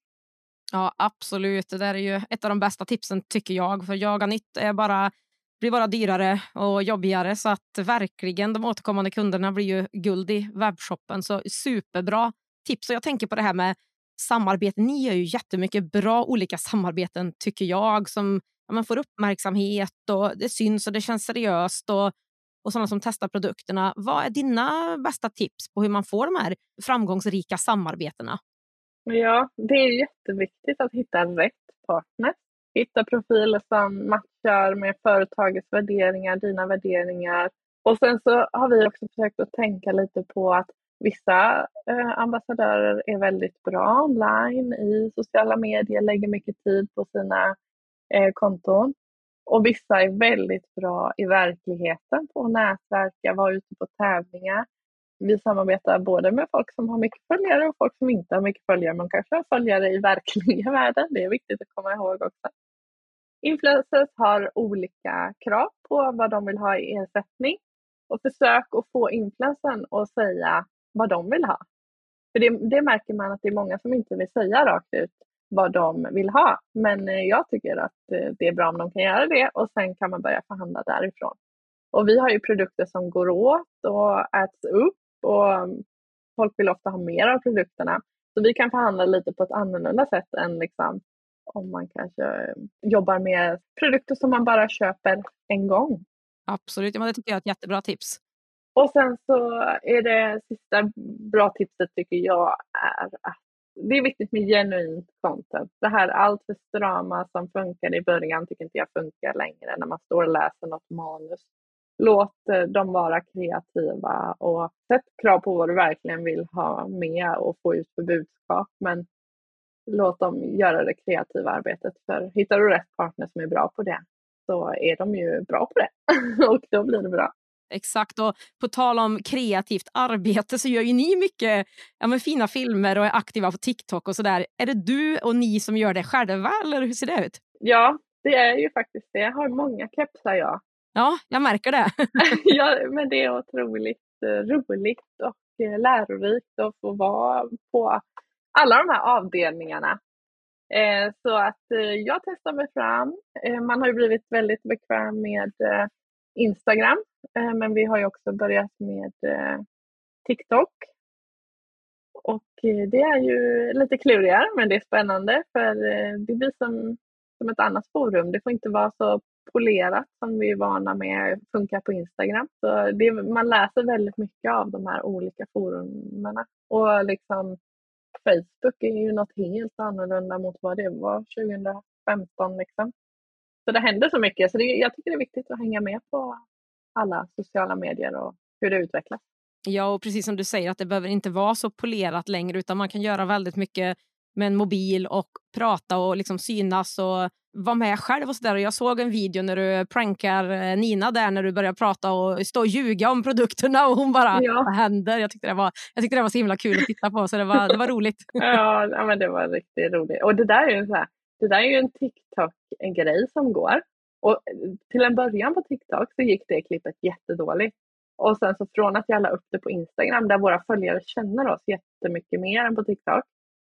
Ja, absolut. Det där är ju ett av de bästa tipsen tycker jag. För jaga nytt är bara, blir bara dyrare och jobbigare. Så att verkligen de återkommande kunderna blir ju guld i webbshoppen. Så superbra tips. Och jag tänker på det här med samarbeten. Ni gör ju jättemycket bra olika samarbeten tycker jag som ja, man får uppmärksamhet och det syns och det känns seriöst och, och sådana som testar produkterna. Vad är dina bästa tips på hur man får de här framgångsrika samarbetena? Ja, det är jätteviktigt att hitta rätt partner. Hitta profiler som matchar med företagets värderingar, dina värderingar. Och sen så har vi också försökt att tänka lite på att Vissa eh, ambassadörer är väldigt bra online i sociala medier, lägger mycket tid på sina eh, konton. Och vissa är väldigt bra i verkligheten på att nätverka, vara ute på tävlingar. Vi samarbetar både med folk som har mycket följare och folk som inte har mycket följare, men kanske har följare i verkliga världen. Det är viktigt att komma ihåg också. Influencers har olika krav på vad de vill ha i ersättning och försök att få influencern att säga vad de vill ha. För det, det, märker man att det är många som inte vill säga rakt ut vad de vill ha. Men eh, jag tycker att eh, det är bra om de kan göra det och sen kan man börja förhandla därifrån. Och vi har ju produkter som går åt och äts upp och mm, folk vill ofta ha mer av produkterna. Så vi kan förhandla lite på ett annorlunda sätt än liksom om man kanske eh, jobbar med produkter som man bara köper en gång. Absolut, ja, det tycker jag är ett jättebra tips. Och sen så är det sista bra tipset tycker jag är att det är viktigt med genuint content. Det här allt för strama som funkade i början tycker inte jag funkar längre när man står och läser något manus. Låt eh, dem vara kreativa och sätt krav på vad du verkligen vill ha med och få ut för budskap. Men låt dem göra det kreativa arbetet. För hittar du rätt partner som är bra på det så är de ju bra på det och då blir det bra. Exakt. Och på tal om kreativt arbete så gör ju ni mycket ja, men fina filmer och är aktiva på TikTok och sådär. Är det du och ni som gör det själva eller hur ser det ut? Ja, det är ju faktiskt det. Jag har många kepsar jag. Ja, jag märker det. ja, men det är otroligt eh, roligt och eh, lärorikt att få vara på alla de här avdelningarna. Eh, så att jag testar mig fram. Man har ju blivit väldigt bekväm med Instagram eh, men vi har ju också börjat med eh, TikTok. och eh, det är ju lite klurigare men det är spännande för det blir som, som ett annat forum. Det får inte vara så polerat som vi är vana med funkar på Instagram. Så det, man läser väldigt mycket av de här olika forumen. Och liksom Facebook är ju något helt annorlunda mot vad det var 2015. Liksom. Så det händer så mycket. Så det, jag tycker det är viktigt att hänga med på alla sociala medier och hur det utvecklas. Ja, och precis som du säger att det behöver inte vara så polerat längre utan man kan göra väldigt mycket med en mobil och prata och liksom synas och vara med själv och sådär. Jag såg en video när du prankar eh, Nina där när du börjar prata och stå och ljuga om produkterna och hon bara, ja. vad händer? Jag tyckte, det var, jag tyckte det var så himla kul att titta på så det var, det var roligt. ja, ja, men det var riktigt roligt. Och det där är ju, så här, det där är ju en TikTok-grej som går. Och eh, till en början på TikTok så gick det klippet jättedåligt. Och sen så från att jag la upp det på Instagram där våra följare känner oss jättemycket mer än på TikTok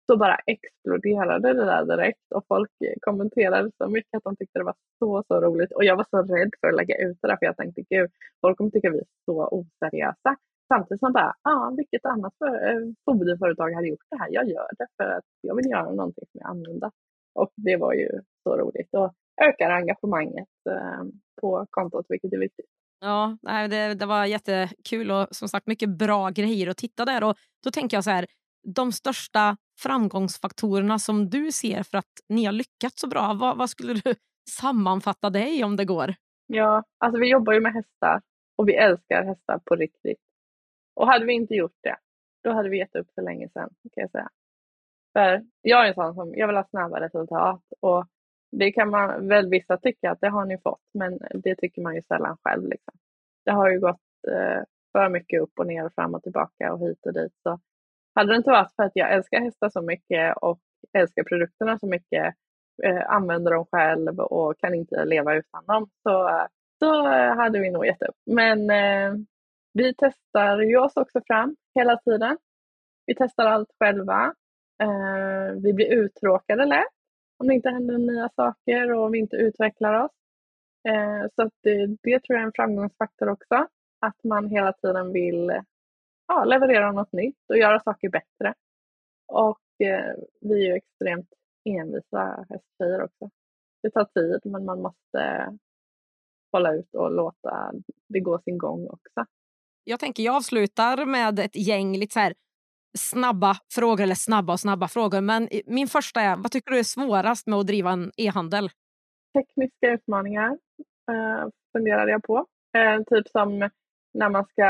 så bara exploderade det där direkt och folk kommenterade så mycket att de tyckte det var så, så roligt. Och jag var så rädd för att lägga ut det där för jag tänkte gud, folk kommer tycka vi är så oseriösa. Samtidigt som bara, ja, ah, vilket annat för, eh, foderföretag hade gjort det här? Jag gör det för att jag vill göra någonting som är annorlunda. Och det var ju så roligt och ökar engagemanget eh, på kontot, vilket är viktigt. Ja, det, det var jättekul och som sagt mycket bra grejer att titta där. Och då tänker jag så här, de största framgångsfaktorerna som du ser för att ni har lyckats så bra? Vad, vad skulle du sammanfatta det i om det går? Ja, alltså vi jobbar ju med hästar och vi älskar hästar på riktigt. Och hade vi inte gjort det, då hade vi gett upp för länge sedan kan jag säga. För jag är en sån som, jag vill ha snabba resultat och det kan man väl vissa tycka att det har ni fått, men det tycker man ju sällan själv. Liksom. Det har ju gått eh, för mycket upp och ner och fram och tillbaka och hit och dit. Så hade det inte varit för att jag älskar hästar så mycket och älskar produkterna så mycket, eh, använder dem själv och kan inte leva utan dem, så, så hade vi nog gett upp. Men eh, vi testar ju oss också fram hela tiden. Vi testar allt själva. Eh, vi blir uttråkade lätt om det inte händer nya saker och vi inte utvecklar oss. Eh, så det, det tror jag är en framgångsfaktor också. Att man hela tiden vill ja, leverera något nytt och göra saker bättre. Och eh, vi är ju extremt envisa hästtjejer också. Det tar tid men man måste hålla ut och låta det gå sin gång också. Jag tänker jag avslutar med ett gäng lite så här snabba frågor, eller snabba och snabba frågor. Men min första är, vad tycker du är svårast med att driva en e-handel? Tekniska utmaningar eh, funderade jag på. Eh, typ som när man ska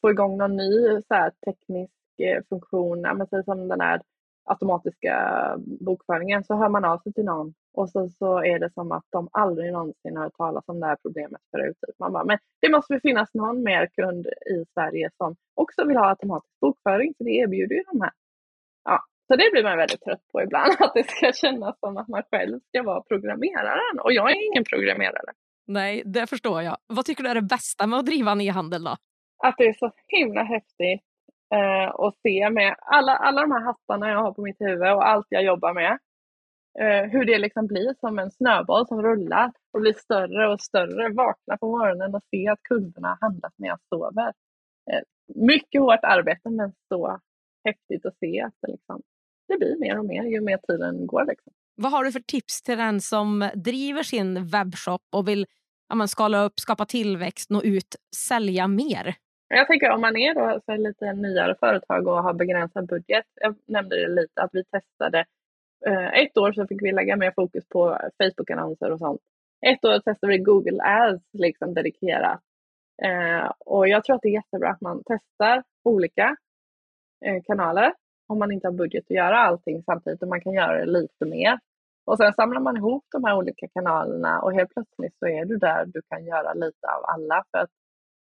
få igång någon ny så här, teknisk eh, funktion, men som den här automatiska bokföringen, så hör man av sig till någon och så, så är det som att de aldrig någonsin har hört talas om det här problemet förut. Typ. Man bara, men det måste väl finnas någon mer kund i Sverige som också vill ha automatisk bokföring, så det erbjuder ju de här. Ja, så det blir man väldigt trött på ibland, att det ska kännas som att man själv ska vara programmeraren och jag är ingen programmerare. Nej, det förstår jag. Vad tycker du är det bästa med att driva en e-handel då? Att det är så himla häftigt eh, att se med alla, alla de här hattarna jag har på mitt huvud och allt jag jobbar med. Eh, hur det liksom blir som en snöboll som rullar och blir större och större. Vakna på morgonen och se att kunderna har handlat när jag sover. Eh, mycket hårt arbete men så häftigt att se att det, liksom, det blir mer och mer ju mer tiden går. Liksom. Vad har du för tips till den som driver sin webbshop och vill ja, man skala upp, skapa tillväxt, nå ut, sälja mer? Jag tänker om man är då så lite nyare företag och har begränsad budget. Jag nämnde det lite att vi testade. Eh, ett år så fick vi lägga mer fokus på Facebook-annonser och sånt. Ett år testade vi Google Ads liksom dedikerat. Eh, och jag tror att det är jättebra att man testar olika eh, kanaler om man inte har budget att göra allting samtidigt och man kan göra det lite mer. Och sen samlar man ihop de här olika kanalerna och helt plötsligt så är du där du kan göra lite av alla. För att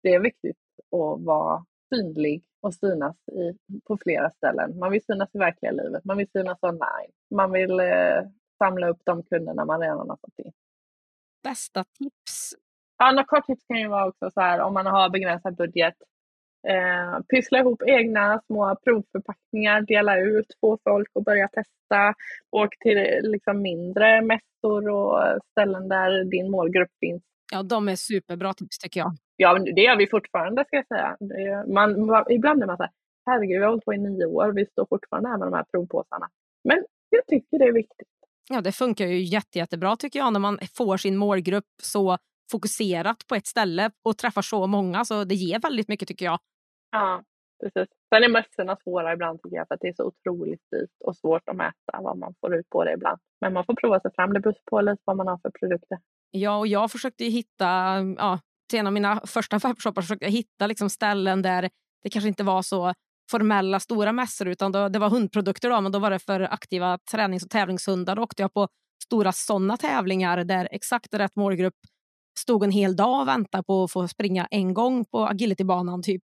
det är viktigt att vara synlig och synas i, på flera ställen. Man vill synas i verkliga livet, man vill synas online, man vill eh, samla upp de kunderna man redan har fått in. Bästa tips? Ja, något kort tips kan ju vara också så här om man har begränsad budget, Eh, pyssla ihop egna små provförpackningar, dela ut, få folk att börja testa. Åk till liksom mindre mässor och ställen där din målgrupp finns. Ja, de är superbra tips tycker jag. Ja, det gör vi fortfarande ska jag säga. Man, man, ibland är man så här, herregud, vi har hållit på i nio år, vi står fortfarande här med de här provpåsarna. Men jag tycker det är viktigt. Ja, det funkar ju jätte, jättebra tycker jag när man får sin målgrupp så fokuserat på ett ställe och träffar så många. Så det ger väldigt mycket tycker jag. Ja, precis. Sen är mössorna svåra ibland tycker jag för att det är så otroligt dyrt och svårt att mäta vad man får ut på det ibland. Men man får prova sig fram. Det beror på lite vad man har för produkter. Ja, och jag försökte hitta, ja, till en av mina första webbshoppar försökte jag hitta liksom ställen där det kanske inte var så formella stora mässor utan då, det var hundprodukter då, men då var det för aktiva tränings och tävlingshundar. Då åkte jag på stora sådana tävlingar där exakt rätt målgrupp stod en hel dag och väntade på att få springa en gång på agilitybanan typ.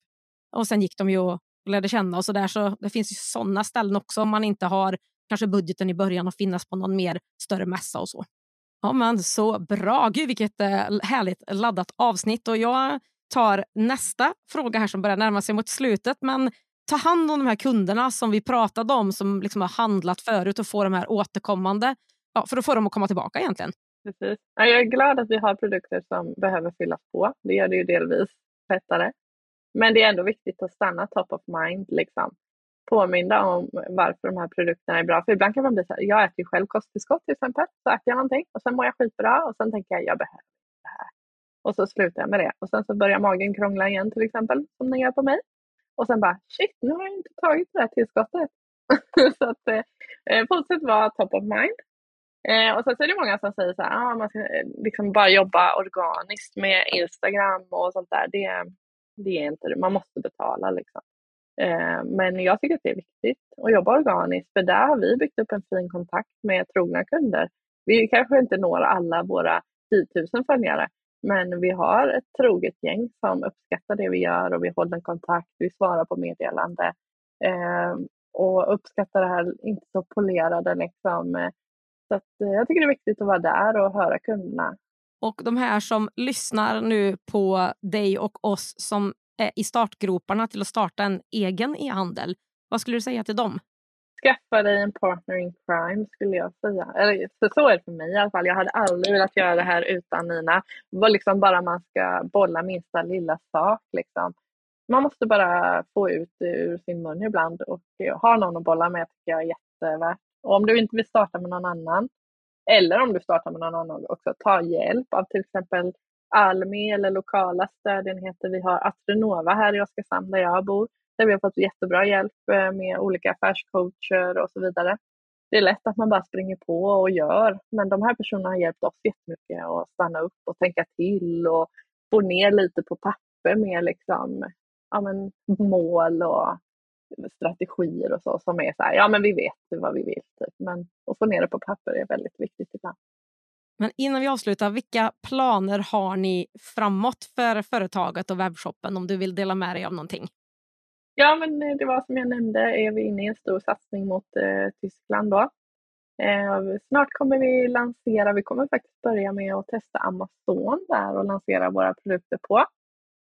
Och sen gick de ju och lärde känna och så där. Så det finns ju sådana ställen också om man inte har kanske budgeten i början att finnas på någon mer större mässa och så. Ja, men så bra. Gud, vilket eh, härligt laddat avsnitt. Och jag tar nästa fråga här som börjar närma sig mot slutet. Men ta hand om de här kunderna som vi pratade om som liksom har handlat förut och få de här återkommande. Ja, för att få dem att komma tillbaka egentligen. Precis. jag är glad att vi har produkter som behöver fyllas på. Det gör det ju delvis lättare. Men det är ändå viktigt att stanna top of mind. Liksom. Påminna om varför de här produkterna är bra. För ibland kan man bli så här, jag äter ju själv kosttillskott till exempel. Så äter jag någonting och sen mår jag skitbra och sen tänker jag, jag behöver det här. Och så slutar jag med det. Och sen så börjar magen krångla igen till exempel, som den gör på mig. Och sen bara, shit, nu har jag inte tagit det här tillskottet. så att eh, eh, fortsätt vara top of mind. Eh, och sen så är det många som säger så här, ah, man ska eh, liksom bara jobba organiskt med Instagram och sånt där. Det, det är inte det, man måste betala liksom. Eh, men jag tycker att det är viktigt att jobba organiskt för där har vi byggt upp en fin kontakt med trogna kunder. Vi kanske inte når alla våra 10 000 följare, men vi har ett troget gäng som uppskattar det vi gör och vi håller kontakt, vi svarar på meddelande eh, och uppskattar det här inte så polerade liksom, så att, eh, jag tycker det är viktigt att vara där och höra kunderna. Och de här som lyssnar nu på dig och oss som Eh, i startgroparna till att starta en egen e-handel, vad skulle du säga till dem? Skaffa dig en partner in crime skulle jag säga. Eller, så, så är det för mig i alla fall. Jag hade aldrig velat göra det här utan Nina. Det var liksom bara man ska bolla minsta lilla sak. Liksom. Man måste bara få ut ur sin mun ibland och eh, ha någon att bolla med tycker jag är jättevärt. Och om du inte vill starta med någon annan, eller om du startar med någon annan också, ta hjälp av till exempel Almi eller lokala stödenheter. Vi har Atrenova här i Oskarshamn där jag bor, där vi har fått jättebra hjälp eh, med olika affärscoacher och så vidare. Det är lätt att man bara springer på och gör, men de här personerna har hjälpt oss jättemycket att stanna upp och tänka till och få ner lite på papper med liksom, ja, men, mål och strategier och så som är så här, ja men vi vet vad vi vill. Typ. Men att få ner det på papper är väldigt viktigt ibland. Men innan vi avslutar, vilka planer har ni framåt för företaget och webbshoppen om du vill dela med dig av någonting? Ja, men eh, det var som jag nämnde, är vi inne i en stor satsning mot eh, Tyskland då. Eh, snart kommer vi lansera, vi kommer faktiskt börja med att testa Amazon där och lansera våra produkter på.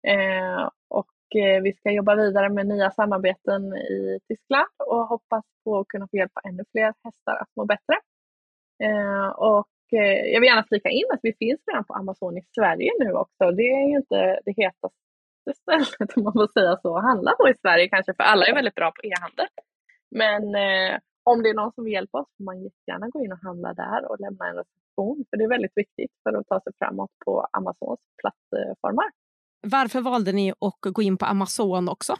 Eh, och Eh, vi ska jobba vidare med nya samarbeten i Tyskland och hoppas på att kunna få hjälpa ännu fler hästar att må bättre. Eh, och eh, jag vill gärna flika in att vi finns redan på Amazon i Sverige nu också. Det är ju inte det hetaste stället om man får säga så att handla på i Sverige kanske, för alla är väldigt bra på e-handel. Men om det är någon som vill hjälpa oss får man jättegärna gå in och handla där och lämna en recension, för det är väldigt viktigt för att ta sig framåt på Amazons plattformar. Varför valde ni att gå in på Amazon också?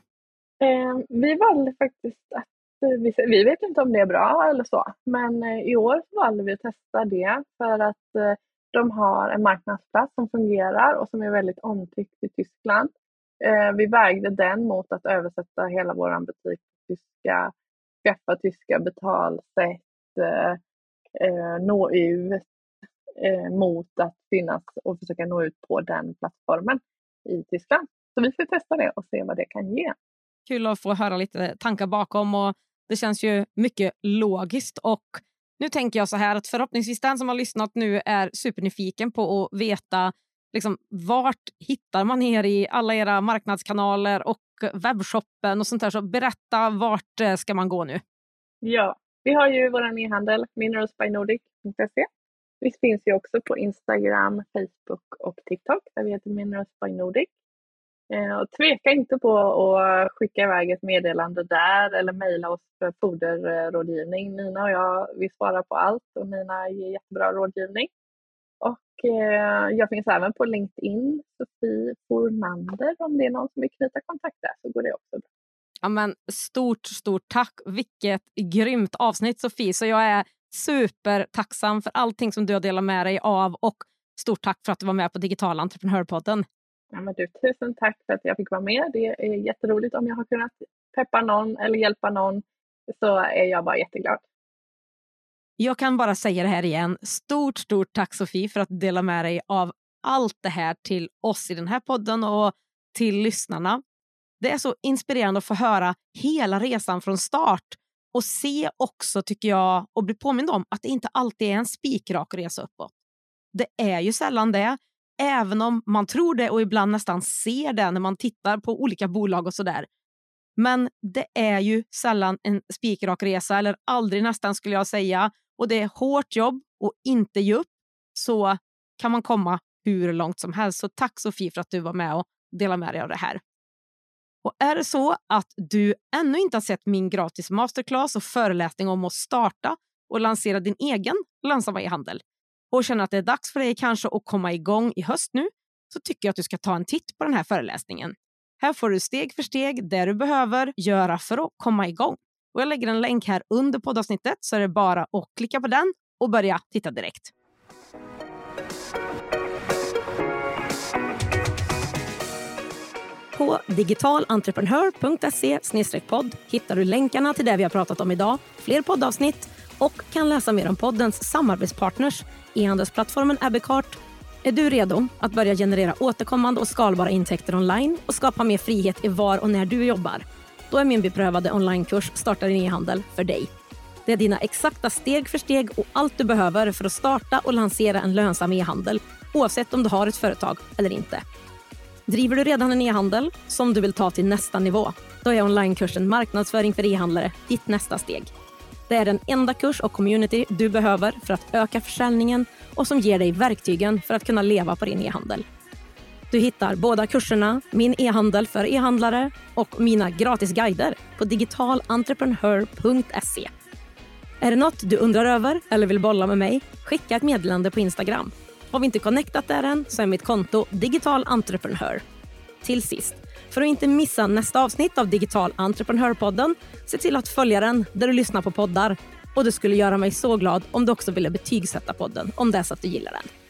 Eh, vi valde faktiskt att eh, vi, vi vet inte om det är bra eller så, men eh, i år valde vi att testa det för att eh, de har en marknadsplats som fungerar och som är väldigt omtyckt i Tyskland. Eh, vi vägde den mot att översätta hela vår butik till tyska, skaffa tyska betalsätt, nå ut mot att finnas och försöka nå ut på den plattformen i Tyskland. Så vi ska testa det och se vad det kan ge. Kul att få höra lite tankar bakom och det känns ju mycket logiskt. Och nu tänker jag så här att förhoppningsvis den som har lyssnat nu är supernyfiken på att veta liksom, vart hittar man er i alla era marknadskanaler och webbshoppen och sånt där. Så berätta, vart eh, ska man gå nu? Ja, vi har ju vår e-handel mineralsbynordic.se vi finns ju också på Instagram, Facebook och TikTok där vi heter Minerals by Nordic. Eh, och tveka inte på att skicka iväg ett meddelande där eller mejla oss för foderrådgivning. Nina och jag, vi svarar på allt och Nina ger jättebra rådgivning. Och eh, jag finns även på LinkedIn, Sofie Fornander. Om det är någon som vill knyta kontakt där så går det också bra. Ja, men stort, stort tack. Vilket grymt avsnitt Sofie. Så jag är supertacksam för allting som du har delat med dig av och stort tack för att du var med på Digital entreprenörpodden. Ja, men du, tusen tack för att jag fick vara med. Det är jätteroligt om jag har kunnat peppa någon eller hjälpa någon så är jag bara jätteglad. Jag kan bara säga det här igen. Stort, stort tack Sofie för att du delar med dig av allt det här till oss i den här podden och till lyssnarna. Det är så inspirerande att få höra hela resan från start och se också, tycker jag, och bli påmind om att det inte alltid är en spikrak resa uppåt. Det är ju sällan det, även om man tror det och ibland nästan ser det när man tittar på olika bolag och sådär. Men det är ju sällan en spikrak resa, eller aldrig nästan skulle jag säga. Och det är hårt jobb och inte ge upp så kan man komma hur långt som helst. Så tack Sofie för att du var med och delade med dig av det här. Och är det så att du ännu inte har sett min gratis masterclass och föreläsning om att starta och lansera din egen lönsamma e-handel och känner att det är dags för dig kanske att komma igång i höst nu så tycker jag att du ska ta en titt på den här föreläsningen. Här får du steg för steg det du behöver göra för att komma igång. Och jag lägger en länk här under poddavsnittet så är det bara att klicka på den och börja titta direkt. På digitalentreprenör.se podd hittar du länkarna till det vi har pratat om idag, fler poddavsnitt och kan läsa mer om poddens samarbetspartners, e-handelsplattformen Abbeycart. Är du redo att börja generera återkommande och skalbara intäkter online och skapa mer frihet i var och när du jobbar? Då är min beprövade onlinekurs Starta din e-handel för dig. Det är dina exakta steg för steg och allt du behöver för att starta och lansera en lönsam e-handel oavsett om du har ett företag eller inte. Driver du redan en e-handel som du vill ta till nästa nivå? Då är onlinekursen Marknadsföring för e-handlare ditt nästa steg. Det är den enda kurs och community du behöver för att öka försäljningen och som ger dig verktygen för att kunna leva på din e-handel. Du hittar båda kurserna, min e-handel för e-handlare och mina gratisguider på digitalentreprenör.se. Är det något du undrar över eller vill bolla med mig? Skicka ett meddelande på Instagram. Har vi inte connectat där än så är mitt konto Digital Entreprenör. Till sist, för att inte missa nästa avsnitt av Digital Entreprenörpodden, se till att följa den där du lyssnar på poddar. Och det skulle göra mig så glad om du också ville betygsätta podden om det är så att du gillar den.